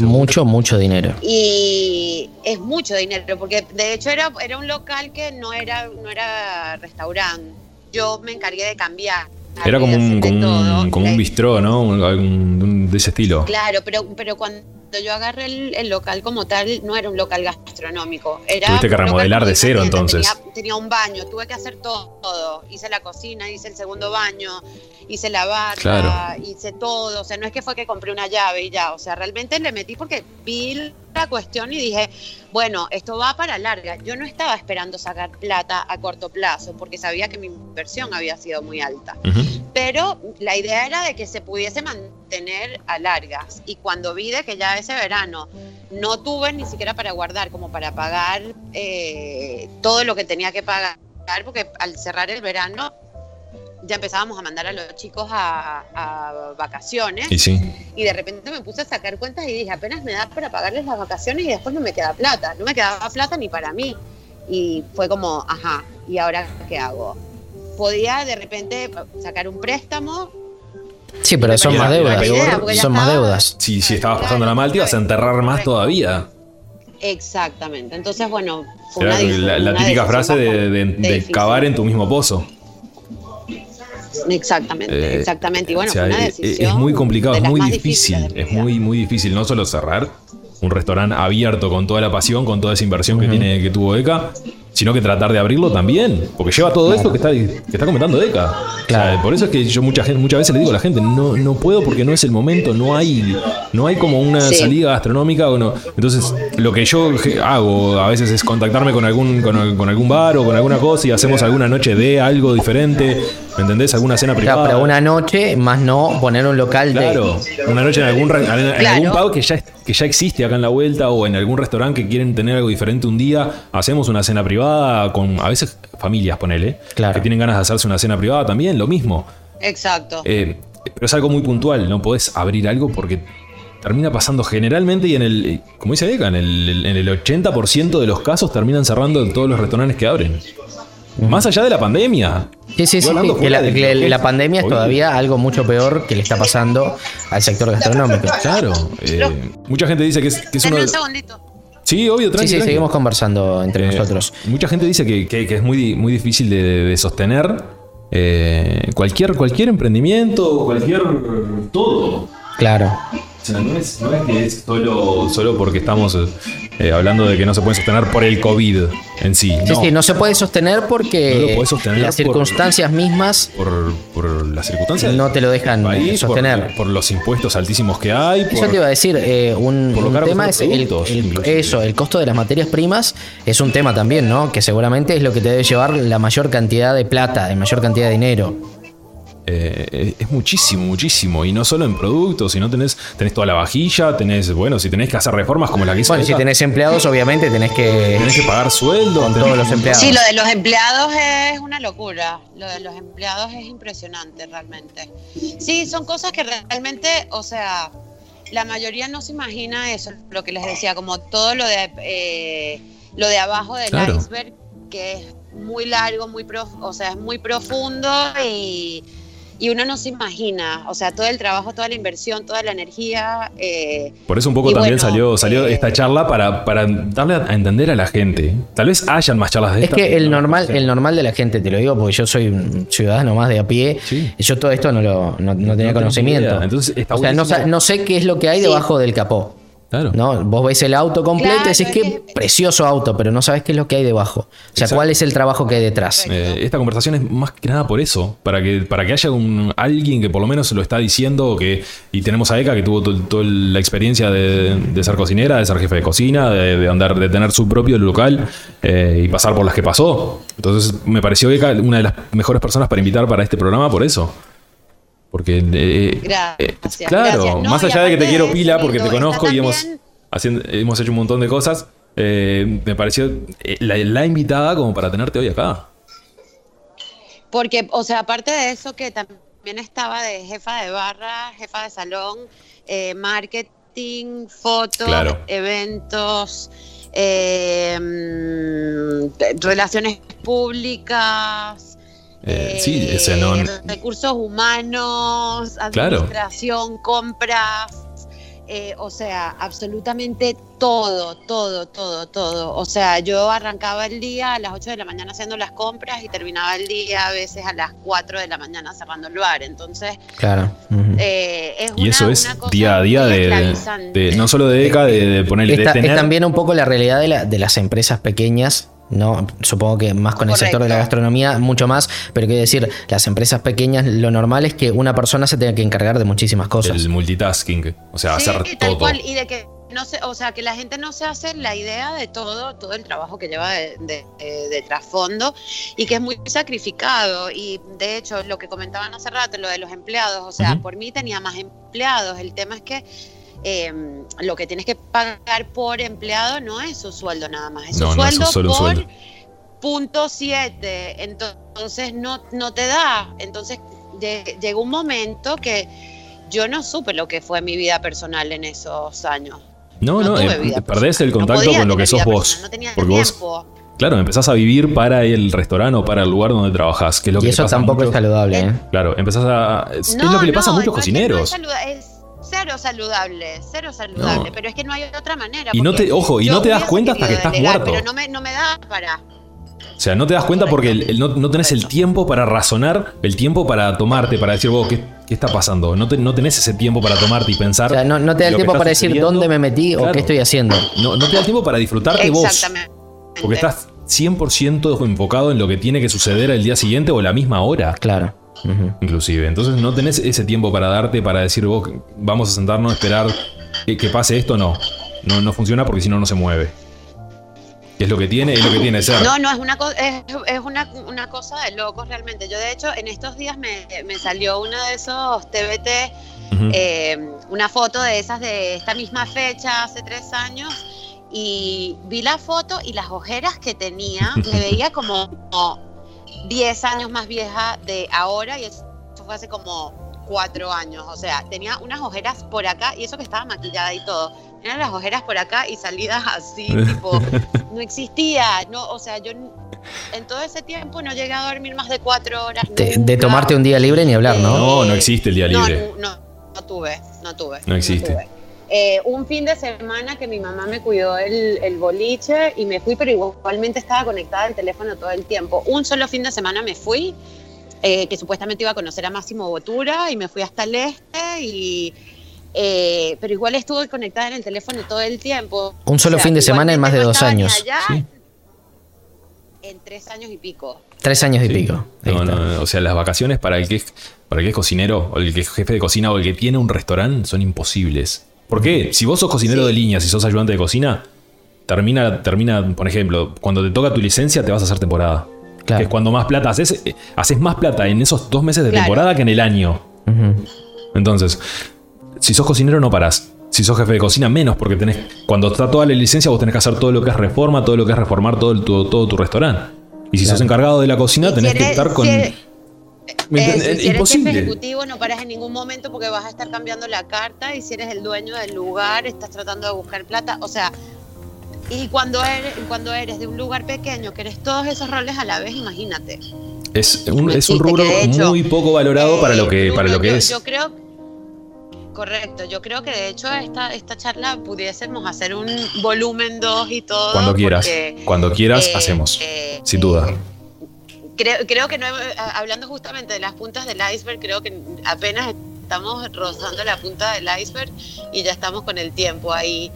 Mucho, mucho dinero. Y es mucho dinero, porque de hecho era, era un local que no era, no era restaurante. Yo me encargué de cambiar. Era como un, como un, como un bistró, ¿no? Un- de ese estilo. Claro, pero, pero cuando yo agarré el, el local como tal, no era un local gastronómico. Era Tuviste que remodelar de cero, entonces. Tenía, tenía un baño, tuve que hacer todo, todo. Hice la cocina, hice el segundo baño, hice la barra, Claro. hice todo. O sea, no es que fue que compré una llave y ya. O sea, realmente le metí porque vi la cuestión y dije, bueno, esto va para larga. Yo no estaba esperando sacar plata a corto plazo porque sabía que mi inversión había sido muy alta pero la idea era de que se pudiese mantener a largas. Y cuando vi de que ya ese verano no tuve ni siquiera para guardar, como para pagar eh, todo lo que tenía que pagar, porque al cerrar el verano ya empezábamos a mandar a los chicos a, a vacaciones Y sí. y de repente me puse a sacar cuentas y dije, apenas me da para pagarles las vacaciones y después no me queda plata, no me quedaba plata ni para mí. Y fue como, ajá, ¿y ahora qué hago? Podía de repente sacar un préstamo. Sí, pero son más deudas. peor- Son más deudas. Si, si estabas pasando la mal, te ibas a enterrar más todavía. Exactamente. Entonces, bueno, fue Era una, di- la, la una típica frase de, de- cavar en tu mismo pozo. Exactamente, Eh, exactamente. Y bueno, o sea, fue una es- decisión. es muy complicado, es muy difícil. Es muy, muy difícil no solo cerrar un restaurante abierto con toda la pasión, con toda esa inversión que tiene, que tuvo Eka, sino que tratar de abrirlo también. Porque lleva todo esto que está, que está comentando. O sea, Claro. por eso es que yo mucha gente, muchas veces le digo a la gente, no, no puedo porque no es el momento, no hay, no hay como una Sí. salida gastronómica o no. Entonces, lo que yo hago a veces es contactarme con algún, con, con algún bar o con alguna cosa y hacemos alguna noche de algo diferente. ¿Me entendés? Alguna cena Claro, privada. pero una noche, más no poner un local de. Claro, una noche en algún, en, en Claro. algún pub que ya, que ya existe acá en la vuelta o en algún restaurante que quieren tener algo diferente un día, hacemos una cena privada con a veces familias, ponele, Claro. que tienen ganas de hacerse una cena privada también, lo mismo. Exacto. Eh, pero es algo muy puntual, no podés abrir algo porque termina pasando generalmente y en el, como dice en el, en el 80% de los casos terminan cerrando todos los restaurantes que abren. Más allá de la pandemia. Sí, sí, sí. que la, que pandemia es todavía algo mucho peor que le está pasando al sector gastronómico. Claro. eh, mucha gente dice que es, que es uno de... Sí, obvio, Sí, tranqui, sí, tranqui. seguimos conversando entre Eh, nosotros. Mucha gente dice que, que- que es muy, muy difícil de, de sostener eh, cualquier, cualquier emprendimiento, cualquier todo. Claro. O sea, no es, no es que es solo, solo porque estamos eh, hablando de que no se puede sostener por el COVID en sí. Sí, no, sí, no se puede sostener porque sostener las por- circunstancias mismas Por, por las circunstancias no te lo dejan país, sostener. Por, por los impuestos altísimos que hay. Eso te iba a decir, eh, un, tema es el, eso, el costo de las materias primas es un tema también, ¿no? Que seguramente es lo que te debe llevar la mayor cantidad de plata, de mayor cantidad de dinero. Eh, es muchísimo, muchísimo. Y no solo en productos, sino tenés, tenés toda la vajilla, tenés, bueno, si tenés que hacer reformas como la que hizo Bueno, si tenés empleados, obviamente tenés que... tenés que pagar sueldo. Con todos los empleados. Sí, lo de los empleados es una locura. Lo de los empleados es impresionante realmente. Sí, son cosas que realmente, o sea, la mayoría no se imagina eso, lo que les decía, como todo lo de eh, lo de abajo del Claro. iceberg, que es muy largo, muy prof- o sea, es muy profundo y, y uno no se imagina, o sea, todo el trabajo, toda la inversión, toda la energía. eh, Por eso un poco también bueno, salió, salió eh, esta charla para, para darle a entender a la gente. Tal vez hayan más charlas de Es estas, que el no, normal, el normal de la gente, te lo digo porque yo soy un ciudadano más de a pie, Sí. yo todo esto no lo no, no tenía No conocimiento. Entonces, o sea, no, no sé qué es lo que hay Sí. debajo del capó. Claro. ¿no? Vos ves el auto completo Claro, y decís es qué que- precioso auto, pero no sabes qué es lo que hay debajo. O sea, Exacto. cuál es el trabajo que hay detrás. Eh, esta conversación es más que nada por eso, para que, para que haya un, alguien que por lo menos lo está diciendo, que, y tenemos a Eka que tuvo to- toda la experiencia de, de ser cocinera, de ser jefe de cocina, de, de andar, de tener su propio local eh, y pasar por las que pasó. Entonces me pareció Eka una de las mejores personas para invitar para este programa por eso. Porque, eh, Gracias, eh, claro, gracias. No, más allá de que te quiero pila porque te conozco y hemos, haciendo- hemos hecho un montón de cosas, eh, me pareció eh, la, la invitada como para tenerte hoy acá. Porque, o sea, aparte de eso, que también estaba de jefa de barra, jefa de salón, eh, marketing, fotos, Claro. eventos, eh, mm, relaciones públicas. Eh, sí, ese no- recursos humanos, Claro. administración, compras, eh, o sea, absolutamente todo, todo, todo, todo. O sea, yo arrancaba el día a las 8 de la mañana haciendo las compras y terminaba el día a veces a las 4 de la mañana cerrando el bar. Entonces, Claro. Eh, es Y una- eso es una cosa día a día de, no solo de ECA, de, de tener. es también un poco la realidad de, la- de las empresas pequeñas. No, supongo que más con el sector de la gastronomía, mucho más, pero quiero decir, las empresas pequeñas, lo normal es que una persona se tenga que encargar de muchísimas cosas. el multitasking, o sea, Sí, hacer tal todo. cual, y de que no sé, o sea, que la gente no se hace la idea de todo, todo el trabajo que lleva de, de- de- de trasfondo y que es muy sacrificado. Y de hecho, lo que comentaban hace rato, lo de los empleados, o sea, por mí tenía más empleados. El tema es que eh, lo que tienes que pagar por empleado no es su sueldo nada más, es su No, no es sueldo solo un por sueldo. punto siete. Entonces no, no te da. Entonces lle- llegó un momento que yo no supe lo que fue mi vida personal en esos años. No, no, tuve eh, perdés el no contacto con lo que sos vos. personal, No tenía porque vos, tiempo. claro, empezás a vivir para el restaurante o para el lugar donde trabajás, que es lo que y eso tampoco es muchos- saludable, ¿eh? Claro, empezás a. Es, es No, lo que le pasa a no, muchos que no cocineros. es, saluda- es cero saludable, cero saludable, No. pero es que no hay otra manera. Y no te- ojo, y no te das cuenta hasta que estás delegar, muerto. Pero no me, no me da para. O sea, no te das cuenta porque el- el no, no tenés el tiempo para razonar, el tiempo para tomarte, para decir, vos, ¿qué, qué está pasando? No, te- no tenés ese tiempo para tomarte y pensar. O sea, no, no te da el tiempo para decir dónde me metí o qué estoy haciendo. No, no te da el tiempo para disfrutarte vos. Exactamente. Porque estás 100% enfocado en lo que tiene que suceder el día siguiente o la misma hora, Claro. Inclusive. Entonces no tenés ese tiempo para darte, para decir, vos, vamos a sentarnos a esperar que, que pase esto. No. no, no funciona porque si no, no se mueve. Es lo que tiene, es lo que tiene ser. No, no, es una, co- es, es una, una cosa de locos realmente. Yo de hecho en estos días me, me salió uno de esos TBT, eh, una foto de esas de esta misma fecha, hace tres años, y vi la foto y las ojeras que tenía, me veía como, como 10 años más vieja de ahora y eso fue hace como cuatro años. O sea, tenía unas ojeras por acá y eso que estaba maquillada y todo. Tenía las ojeras por acá y salidas así, *laughs* tipo, no existía. No, o sea, yo en todo ese tiempo no llegué a dormir más de cuatro horas. De, tomarte un día libre ni hablar, ¿no? No, no existe el día libre. No, no, no tuve, no tuve. No existe. tuve. Eh, un fin de semana que mi mamá me cuidó el, el boliche y me fui, pero igualmente estaba conectada al teléfono todo el tiempo. Un solo fin de semana me fui, eh, que supuestamente iba a conocer a Máximo Botura y me fui hasta el este y... eh, pero igual estuve conectada en el teléfono todo el tiempo. Un solo fin de semana en más de dos años. allá Sí. En tres años y pico. Tres años y Sí. pico. No, no, o sea, las vacaciones para el que es, para el que es cocinero, o el que es jefe de cocina, o el que tiene un restaurante, son imposibles. ¿Por qué? Si vos sos cocinero Sí. de línea, si sos ayudante de cocina, termina, termina, por ejemplo, cuando te toca tu licencia, te vas a hacer temporada. Claro. Que es cuando más plata haces, eh, haces más plata en esos dos meses de Claro. temporada que en el año. Entonces, si sos cocinero no parás. Si sos jefe de cocina, menos, porque tenés. Cuando está toda la licencia, vos tenés que hacer todo lo que es reforma, todo lo que es reformar todo, el- tu, todo tu restaurante. Y si Claro. sos encargado de la cocina, tenés si que estar con. si eres- Y si eres jefe Imposible. ejecutivo no paras en ningún momento porque vas a estar cambiando la carta y si eres el dueño del lugar estás tratando de buscar plata, o sea, y cuando eres, cuando eres de un lugar pequeño que eres todos esos roles a la vez, imagínate. Es un, es un rubro hecho, muy poco valorado eh, para lo que, Bruno, para lo que yo- es. Yo creo, correcto, yo creo que de hecho esta, esta charla pudiésemos hacer un volumen 2 y todo. Cuando quieras, porque, cuando quieras, eh, hacemos. eh, Sin duda. Creo, creo que no, hemos- hablando justamente de las puntas del iceberg, creo que apenas estamos rozando la punta del iceberg y ya estamos con el tiempo ahí.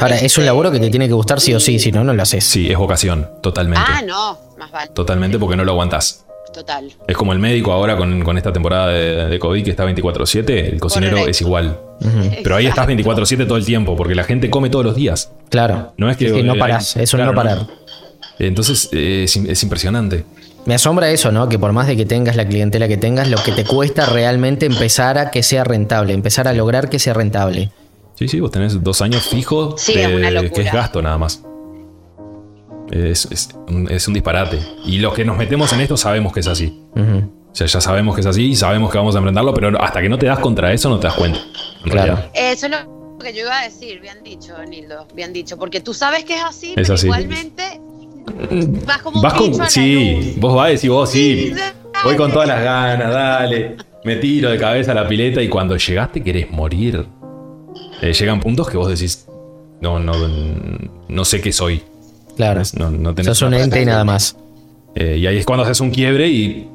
Ahora, es un Este, laburo que te tiene que gustar sí o sí, si no, no lo haces. Sí, es vocación, totalmente. Ah, no, más vale. Totalmente porque no lo aguantás. Total. Es como el médico ahora con, con esta temporada de, de COVID que está 24-7, el cocinero Correcto. es igual. Pero ahí estás Exacto. 24-7 todo el tiempo porque la gente come todos los días. Claro. No es que, no eh, parás, hay- es un claro, no parar. Entonces eh, es, es impresionante. Me asombra eso, ¿no? Que por más de que tengas la clientela que tengas, lo que te cuesta realmente empezar a que sea rentable, empezar a lograr que sea rentable. Sí, sí, vos tenés dos años fijos Sí, de- es una locura. que es gasto nada más. Es, es un, es un disparate. Y los que nos metemos en esto sabemos que es así. O sea, ya sabemos que es así y sabemos que vamos a enfrentarlo, pero hasta que no te das contra eso no te das cuenta. en Claro. Eso es lo que yo iba a decir, bien dicho, Nildo, bien dicho, porque tú sabes que es así, Es pero así. igualmente vas como Vas un con. la Sí, luz. vos vas decir, vos sí. Sí, Voy con todas las ganas, dale. Me tiro de cabeza a la pileta y cuando llegaste querés morir. Eh, llegan puntos que vos decís, no, no, no sé qué soy. Claro. No, no tenés Sos un ente y nada más. Eh, y ahí es cuando haces un quiebre y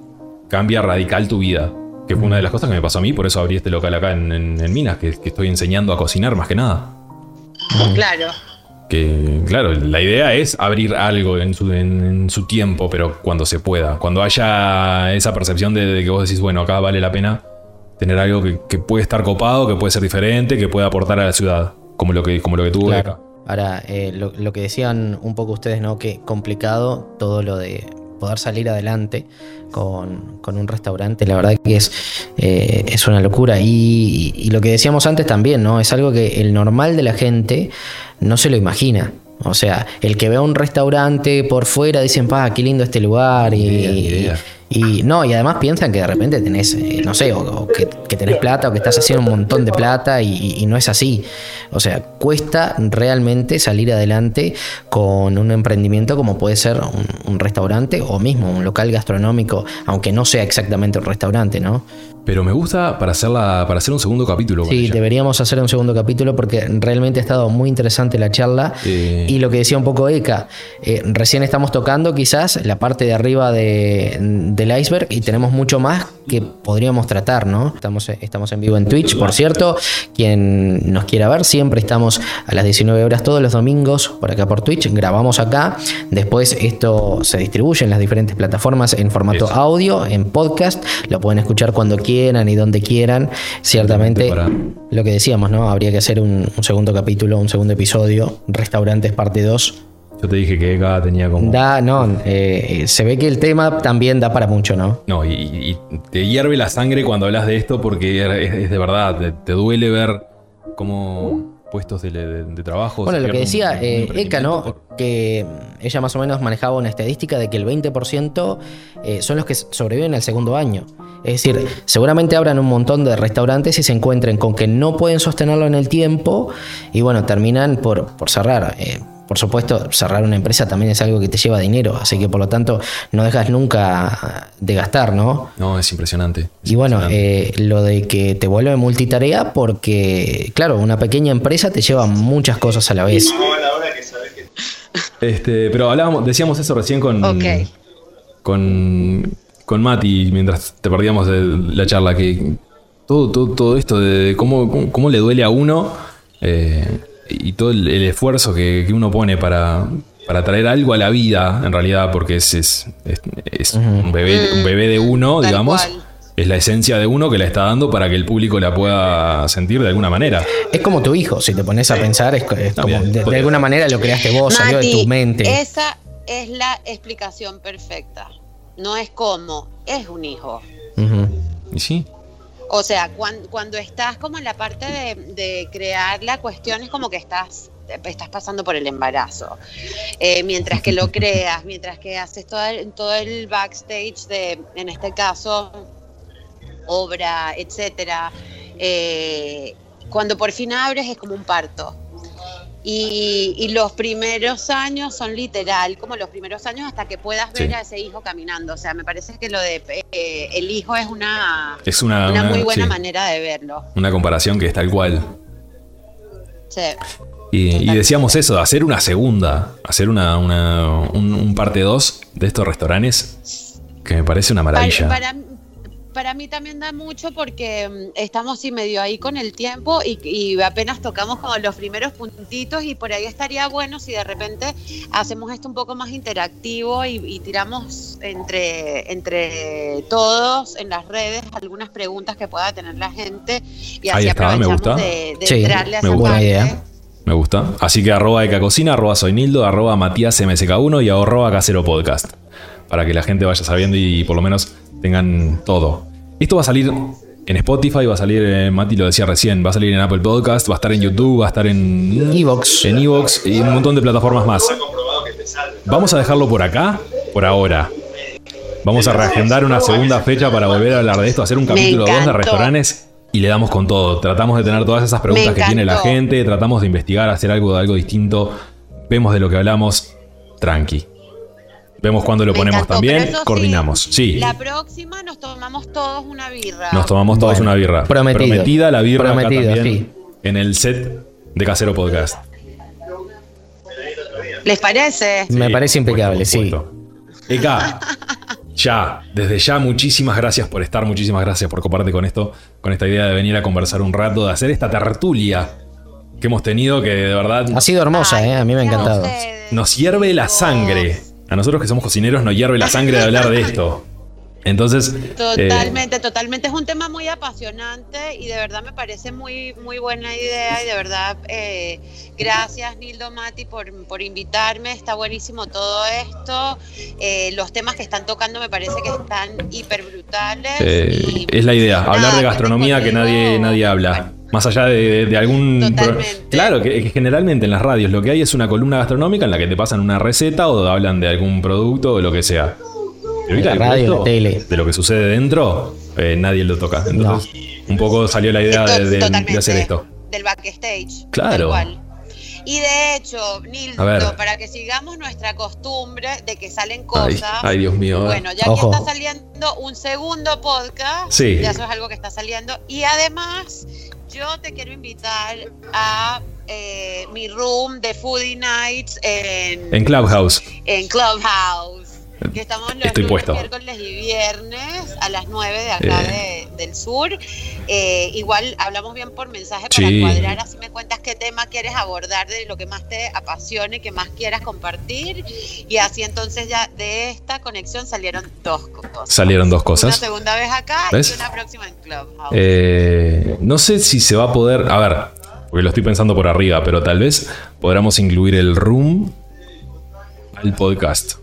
cambia radical tu vida. Que fue una de las cosas que me pasó a mí, por eso abrí este local acá en, en- en Minas, que, que estoy enseñando a cocinar más que nada. Claro. Que, claro, la idea es abrir algo en su, en- en su tiempo, pero cuando se pueda. Cuando haya esa percepción de, de que vos decís, bueno, acá vale la pena tener algo que, que puede estar copado, que puede ser diferente, que puede aportar a la ciudad, como lo que, como lo que tuvo Claro. acá. Ahora, eh, lo, lo que decían un poco ustedes, ¿no? Que complicado todo lo de poder salir adelante con, con un restaurante, la verdad que es, eh, es una locura. Y, y lo que decíamos antes también, ¿no? Es algo que el normal de la gente no se lo imagina. O sea, el que ve un restaurante por fuera dicen, pa, qué lindo este lugar. Y, ni idea. Y no, y además piensan que de repente tenés, eh, no sé, o, que, que tenés plata o que estás haciendo un montón de plata y, y- no es así. O sea, cuesta realmente salir adelante con un emprendimiento como puede ser un restaurante o mismo un local gastronómico, aunque no sea exactamente un restaurante, ¿no? Pero me gusta para, hacerla, para hacer un segundo capítulo. Sí, ella. deberíamos hacer un segundo capítulo porque realmente ha estado muy interesante la charla. Eh. Y lo que decía un poco Eka, eh, recién estamos tocando quizás la parte de arriba de- del iceberg y tenemos mucho más que podríamos tratar, ¿no? Estamos, estamos en vivo en Twitch, por cierto. Quien nos quiera ver, siempre estamos a las 19 horas todos los domingos por acá por Twitch. Grabamos acá. Después esto se distribuye en las diferentes plataformas en formato Eso. audio, en podcast. Lo pueden escuchar cuando quieran y donde quieran. Ciertamente, Para- lo que decíamos, ¿no? Habría que hacer un, un segundo capítulo, un segundo episodio. Restaurantes parte 2. Yo te dije que Eka tenía como. Da, no, eh, se ve que el tema también da para mucho, ¿no? No, y, y te hierve la sangre cuando hablas de esto porque es, es de verdad, te, te duele ver cómo puestos de, de- de trabajo. Bueno, lo que decía un- un eh, Eka, ¿no? por- Que ella más o menos manejaba una estadística de que el 20% eh, son los que sobreviven al segundo año. Es decir, seguramente abran un montón de restaurantes y se encuentren con que no pueden sostenerlo en el tiempo y bueno, terminan por, por cerrar. Eh, por supuesto, cerrar una empresa también es algo que te lleva dinero, así que por lo tanto no dejas nunca de gastar, ¿no? No, es impresionante. es Y bueno, impresionante. eh, lo de que te vuelve multitarea porque, claro, una pequeña empresa te lleva muchas cosas a la vez. Este, pero hablábamos, decíamos eso recién con. Con. Con Mati, mientras te perdíamos de la charla, que todo, todo, todo esto de cómo, cómo, cómo le duele a uno eh, y todo el, el esfuerzo que, que uno pone para, para traer algo a la vida, en realidad, porque es, es, es- es un, bebé, un bebé de uno, Tal digamos. cual. Es la esencia de uno que la está dando para que el público la pueda sentir de alguna manera. Es como tu hijo, si te pones a pensar, es, co- es como de, alguna manera lo creaste vos, salió de Mati, tu mente. Esa es la explicación perfecta. No es como, es un hijo. Y sí, O sea, cuan- cuando, estás como en la parte de, de crear la cuestión es como que estás, estás pasando por el embarazo. Eh, mientras que lo creas, *laughs* mientras que haces todo el, todo el backstage de, en este caso, obra, etcétera. eh, cuando por fin abres es como un parto. Y, y los primeros años son literal, como los primeros años hasta que puedas ver Sí. a ese hijo caminando. O sea, me parece que lo de eh, el hijo es una, Es una, una una- muy buena sí, manera de verlo. una comparación que es tal cual. Sí. Y, y decíamos eso, hacer una segunda, hacer una, una- un, un parte 2 de estos restaurantes, que me parece una maravilla. Para, para, para mí también da mucho porque mm, estamos sí medio ahí con el tiempo y, y apenas tocamos como los primeros puntitos y por ahí estaría bueno si de repente hacemos esto un poco más interactivo y, y tiramos entre, entre todos en las redes algunas preguntas que pueda tener la gente y así Ahí está, me aprovechamos gusta. de, de Sí, entrarle a me gusta. Buena parte. idea. Me gusta. Así que arroba Ecacocina, arroba Soynildo, arroba Matías MSK1 y arroba Casero Podcast. Para que la gente vaya sabiendo y por lo menos tengan todo. Esto va a salir en Spotify, va a salir, eh, Mati lo decía recién, va a salir en Apple Podcast, va a estar en YouTube, va a estar en Evox. en Evox y un montón de plataformas más. Vamos a dejarlo por acá, por ahora. Vamos a reagendar una segunda fecha para volver a hablar de esto, hacer un capítulo 2 de restaurantes y le damos con todo. Tratamos de tener todas esas preguntas que tiene la gente, tratamos de investigar, hacer algo de algo distinto. Vemos de lo que hablamos, tranqui. Vemos cuándo lo Me ponemos encantó, también, pero eso sí, coordinamos. Sí, La próxima nos tomamos todos una birra. nos tomamos todos Bueno, una birra. prometido. Prometida la birra acá Prometido, también, sí. en el set de Casero Podcast. ¿Les parece? Me Sí, parece por impecable, supuesto, por supuesto. Eka, ya, desde ya, muchísimas gracias por estar, muchísimas gracias por compartir con esto, con esta idea de venir a conversar un rato, de hacer esta tertulia que hemos tenido, que de verdad Ha sido hermosa, Ay, ¿eh? A mí me ha gracias a encantado. ustedes, nos hierve la sangre. A nosotros que somos cocineros nos hierve la sangre de hablar de *laughs* esto. Entonces, eh, Totalmente, totalmente. Es un tema muy apasionante y de verdad me parece muy, muy buena idea y de verdad eh, gracias Nildo Mati por, por invitarme. Está buenísimo todo esto. Eh, los temas que están tocando me parece que están hiper brutales. eh, es la idea, hablar de gastronomía que nadie, nadie habla. Más allá de, de algún... Totalmente. Claro, que, que generalmente en las radios lo que hay es una columna gastronómica en la que te pasan una receta o hablan de algún producto o lo que sea. Pero La radio, resto la tele. De lo que sucede dentro, eh, nadie lo toca. Entonces, un poco salió la idea de, de- de hacer esto. Del backstage. Claro. tal cual. Y de hecho, Nildo, para que sigamos nuestra costumbre de que salen cosas. ay, Dios mío. Bueno, ya Ojo. que está saliendo un segundo podcast, Sí. ya eso es algo que está saliendo. Y además, yo te quiero invitar a eh, mi room de Foodie Nights en, En Clubhouse. en Clubhouse. Que estamos los Estoy lunes, puesto. miércoles y viernes a las 9 de acá de- del sur. Eh, igual hablamos bien por mensaje para Sí. cuadrar, así me cuentas qué tema quieres abordar, de lo que más te apasione, que más quieras compartir. Y así entonces ya de esta conexión salieron dos cosas. Salieron dos Una cosas. segunda vez acá ¿Ves? y una próxima en Clubhouse. Eh, no sé si se va a poder. A ver, porque lo estoy pensando por arriba, pero tal vez podamos incluir el room al podcast.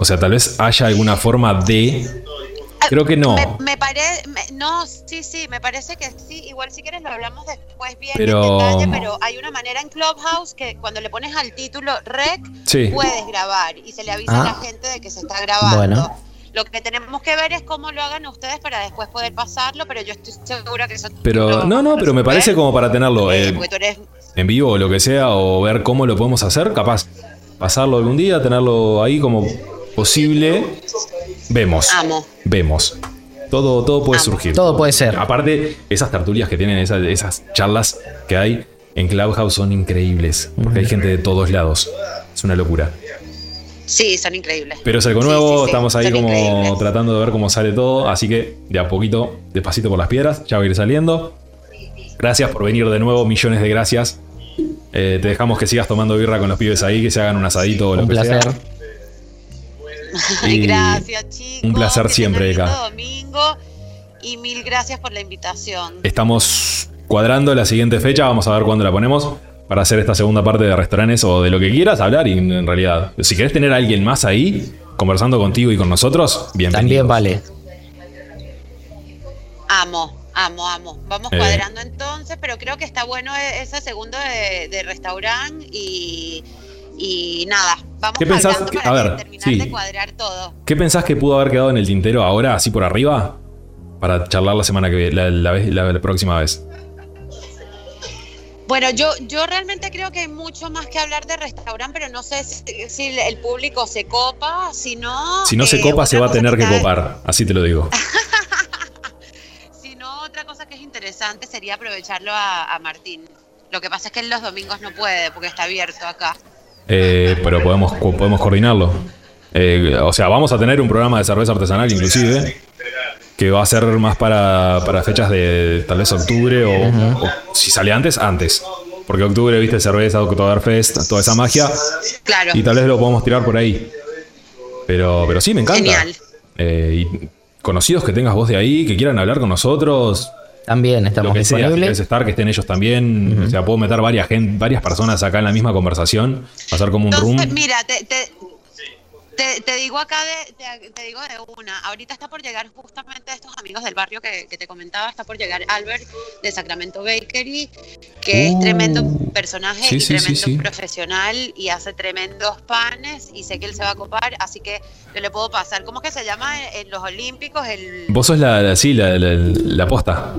O sea, tal vez haya alguna forma de. Creo que no. Me, me parece, no, sí, sí, me parece que sí. Igual si quieres lo hablamos después bien Pero- en detalle, pero hay una manera en Clubhouse que cuando le pones al título rec Sí. puedes grabar y se le avisa Ah. a la gente de que se está grabando. Bueno. Lo que tenemos que ver es cómo lo hagan ustedes para después poder pasarlo, pero yo estoy segura que eso Pero no, no, pero me parece como para tenerlo Eh, eh, porque tú eres en vivo o lo que sea, o ver cómo lo podemos hacer, capaz. Pasarlo algún día, tenerlo ahí como posible. Vemos. amo. Vemos. Todo, todo puede Amo. surgir. Todo puede ser. Aparte, esas tertulias que tienen, esas, esas charlas que hay en Clubhouse son increíbles. Porque hay gente de todos lados. Es una locura. Sí, son increíbles. Pero es algo nuevo, sí, sí, estamos ahí son como increíbles. tratando de ver cómo sale todo. Así que de a poquito, despacito por las piedras, ya va a ir saliendo. Gracias por venir de nuevo, millones de gracias. Eh, te dejamos que sigas tomando birra con los pibes ahí, que se hagan un asadito o lo Un que placer. sea. *laughs* Y gracias, chicos. un placer que siempre, Eka. domingo y mil gracias por la invitación. Estamos cuadrando la siguiente fecha, vamos a ver cuándo la ponemos para hacer esta segunda parte de restaurantes o de lo que quieras hablar y en realidad, si querés tener a alguien más ahí conversando contigo y con nosotros, bienvenido. También vale. Amo, amo, amo. Vamos Eh. cuadrando entonces, pero creo que está bueno e- ese segundo de, de restaurante y, y nada, vamos ¿Qué pensás que- para a ver, terminar sí. de cuadrar todo. ¿Qué pensás que pudo haber quedado en el tintero ahora, así por arriba? Para charlar la semana que viene, la, la la- la próxima vez. Bueno, yo, yo realmente creo que hay mucho más que hablar de restaurante, pero no sé si, si el público se copa, si no... Si no se eh, copa, se va a tener que copar. Así te lo digo. *laughs* Si no, otra cosa que es interesante sería aprovecharlo a, a Martín. Lo que pasa es que él los domingos no puede porque está abierto acá. Eh, pero podemos, co- podemos coordinarlo. Eh, o sea, vamos a tener un programa de cerveza artesanal inclusive. Que va a ser más para, para fechas de tal vez octubre o, o si sale antes, antes. Porque octubre, viste, cerveza, Oktoberfest, toda esa magia. Claro. Y tal vez lo podemos tirar por ahí. Pero, pero sí, me encanta. Genial. Eh, y conocidos que tengas vos de ahí, que quieran hablar con nosotros, También estamos lo que sea, disponibles. querés estar, que estén ellos también. O sea, puedo meter varias, varias personas acá en la misma conversación, hacer como un room. Entonces, mira, te, te, te- te digo acá, de, te, te digo de una, ahorita está por llegar justamente estos amigos del barrio que, que te comentaba, está por llegar Albert de Sacramento Bakery, que Uh, es tremendo personaje sí, y sí, sí, tremendo sí. profesional y hace tremendos panes y sé que él se va a copar, así que yo le puedo pasar, ¿cómo es que se llama en los Olímpicos? El... Vos sos la, la- sí, la, la, la posta.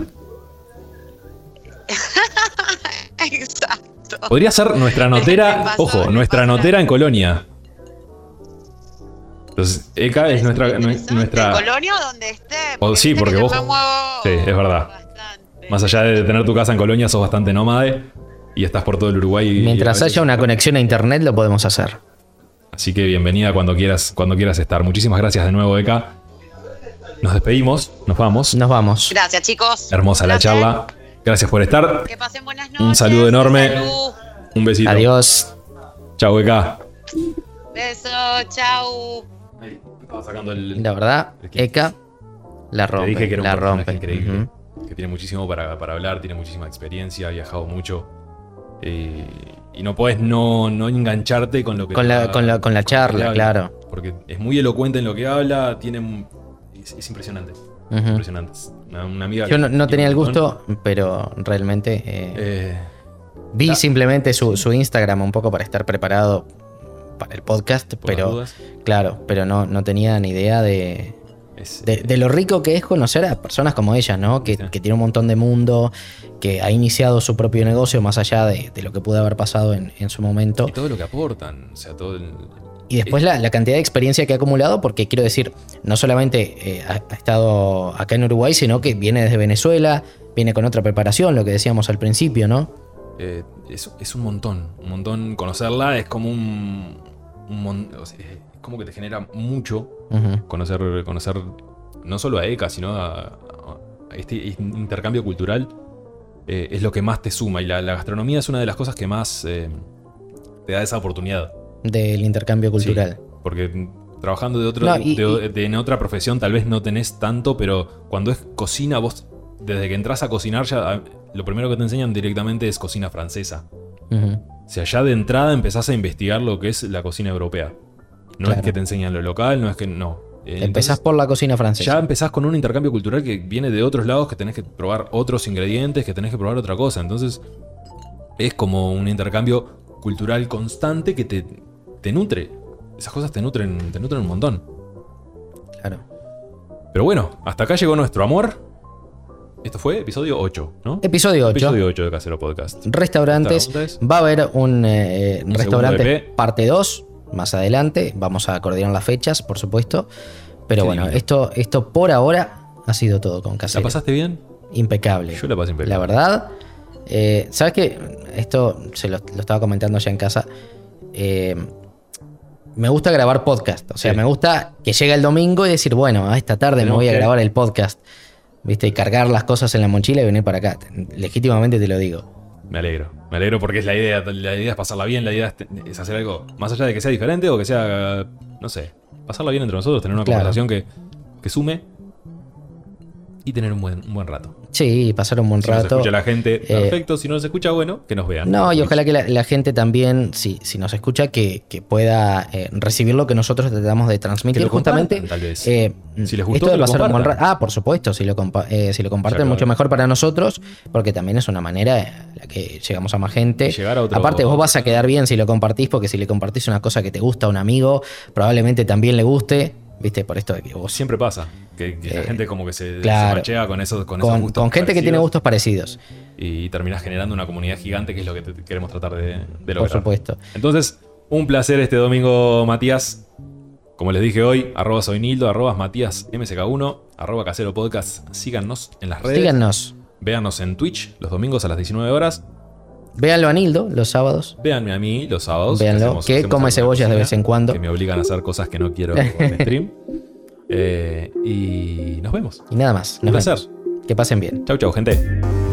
*laughs* Exacto. Podría ser nuestra notera, pasó, ojo, nuestra notera en Colonia. Entonces, Eka es nuestra, nuestra Colonia o donde esté. O sí, porque vos- Sí, es verdad. bastante. más allá de tener tu casa en Colonia, sos bastante nómade y estás por todo el Uruguay. y- Mientras haya una conexión a internet, lo podemos hacer. Así que bienvenida cuando quieras, cuando quieras estar. Muchísimas gracias de nuevo, Eka. Nos despedimos, nos vamos. Nos vamos. Gracias, chicos. Hermosa la charla. Gracias por estar. Que pasen buenas noches. Un saludo enorme. Salud. Un besito. Adiós. Chau, Eka. Beso, chau. Estaba sacando el. La verdad, Eka la Te rompe. dije que era un la personaje rompe. increíble. Ujú. Que tiene muchísimo para, para hablar, tiene muchísima experiencia, ha viajado mucho. Eh, y no puedes no, no engancharte con lo que Con te la, con, la, con la charla, habla. claro. Porque es muy elocuente en lo que habla, tiene. un- Es, es impresionante. Ujú. Impresionante. Es Una, una amiga. Yo no, tenía el gusto, pero realmente eh, Eh, vi ah. simplemente su, su Instagram un poco para estar preparado para el podcast, por pero claro, pero no, no tenía ni idea de, es- de, de lo rico que es conocer a personas como ella, ¿no? Que, Sí. que tiene un montón de mundo, que ha iniciado su propio negocio más allá de, de lo que pudo haber pasado en, en su momento. Y todo lo que aportan. O sea, todo el. Y después la, la cantidad de experiencia que ha acumulado, porque quiero decir, no solamente eh, ha, ha estado acá en Uruguay, sino que viene desde Venezuela, viene con otra preparación, lo que decíamos al principio, ¿no? eh, es, es un montón. Un montón. Conocerla es como un. un mon- o sea, es como que te genera mucho conocer, conocer no solo a ECA, sino a, a este intercambio cultural, eh, es lo que más te suma. Y la, la gastronomía es una de las cosas que más eh, te da esa oportunidad. Del intercambio cultural. Sí, porque trabajando de otro, No, y- de- de- en otra profesión tal vez no tenés tanto, pero cuando es cocina, vos desde que entras a cocinar ya lo primero que te enseñan directamente es cocina francesa. Ujú. O sea, ya de entrada empezás a investigar lo que es la cocina europea. No Claro. es que te enseñan lo local, no es que no. Eh, Empezás por la cocina francesa. ya empezás con un intercambio cultural que viene de otros lados, que tenés que probar otros ingredientes, que tenés que probar otra cosa. Entonces, es como un intercambio cultural constante que te, te nutre. Esas cosas te nutren, te nutren un montón. Claro. Pero bueno, hasta acá llegó nuestro amor. Esto fue episodio 8, ¿no? Episodio 8. Episodio 8 de Casero Podcast. Restaurantes. Va a haber un eh, Un restaurante EP. parte 2 más adelante. Vamos a coordinar las fechas, por supuesto. Pero Qué bueno, lindo. esto, esto por ahora ha sido todo con ¿La Casero. pasaste bien? Impecable. Yo la pasé impecable. La verdad. eh, ¿Sabes qué? Esto se lo, lo estaba comentando ya en casa. Eh, me gusta grabar podcast. O sea, Sí. me gusta que llegue el domingo y decir, bueno, a esta tarde me voy a que- grabar el podcast. ¿Viste? Y cargar las cosas en la mochila y venir para acá. Legítimamente te lo digo. Me alegro. Me alegro porque es la idea. La idea es pasarla bien, la idea es, hacer algo más allá de que sea diferente o que sea, no sé, pasarla bien entre nosotros, tener una Claro. conversación que, que sume y tener un buen, un buen rato. Sí, pasar un buen Si nos rato. escucha la gente, eh, perfecto. Si no nos escucha, bueno, que nos vean. No, y ojalá que la, la gente también, si, si nos escucha, que, que pueda eh, recibir lo que nosotros tratamos de transmitir. Que lo justamente. tal vez. eh, Si les gustó, esto de pasar un buen compartan. ra- Ah, por supuesto, si lo, compa- eh, si lo comparten, mucho mejor para nosotros, porque también es una manera en la que llegamos a más gente. Llegar a otro- Aparte, vos vas a quedar bien si lo compartís, porque si le compartís una cosa que te gusta a un amigo, probablemente también le guste. ¿Viste? Por esto de que vos. Siempre pasa. Que, que la Eh, gente como que se, claro. se machea con esos, con esos Con, gustos con gente que tiene gustos parecidos, Y terminas generando una comunidad gigante que es lo que te- queremos tratar de, de por lograr. supuesto. Entonces, un placer este domingo, Matías. Como les dije hoy, arroba soy Nildo, arroba Matías MSK1, arroba Casero Podcast. Síganos en las redes. Síganos. Véanos en Twitch los domingos a las 19 horas. Véanlo a Nildo los sábados. Véanme a mí los sábados. Véanlo, hacemos- que hacemos come cebollas de vez en cuando. Que me obligan a hacer cosas que no quiero en *laughs* stream. Eh, y nos vemos. Y nada más. Un Nos placer. vemos. Que pasen bien. Chau, chau, gente.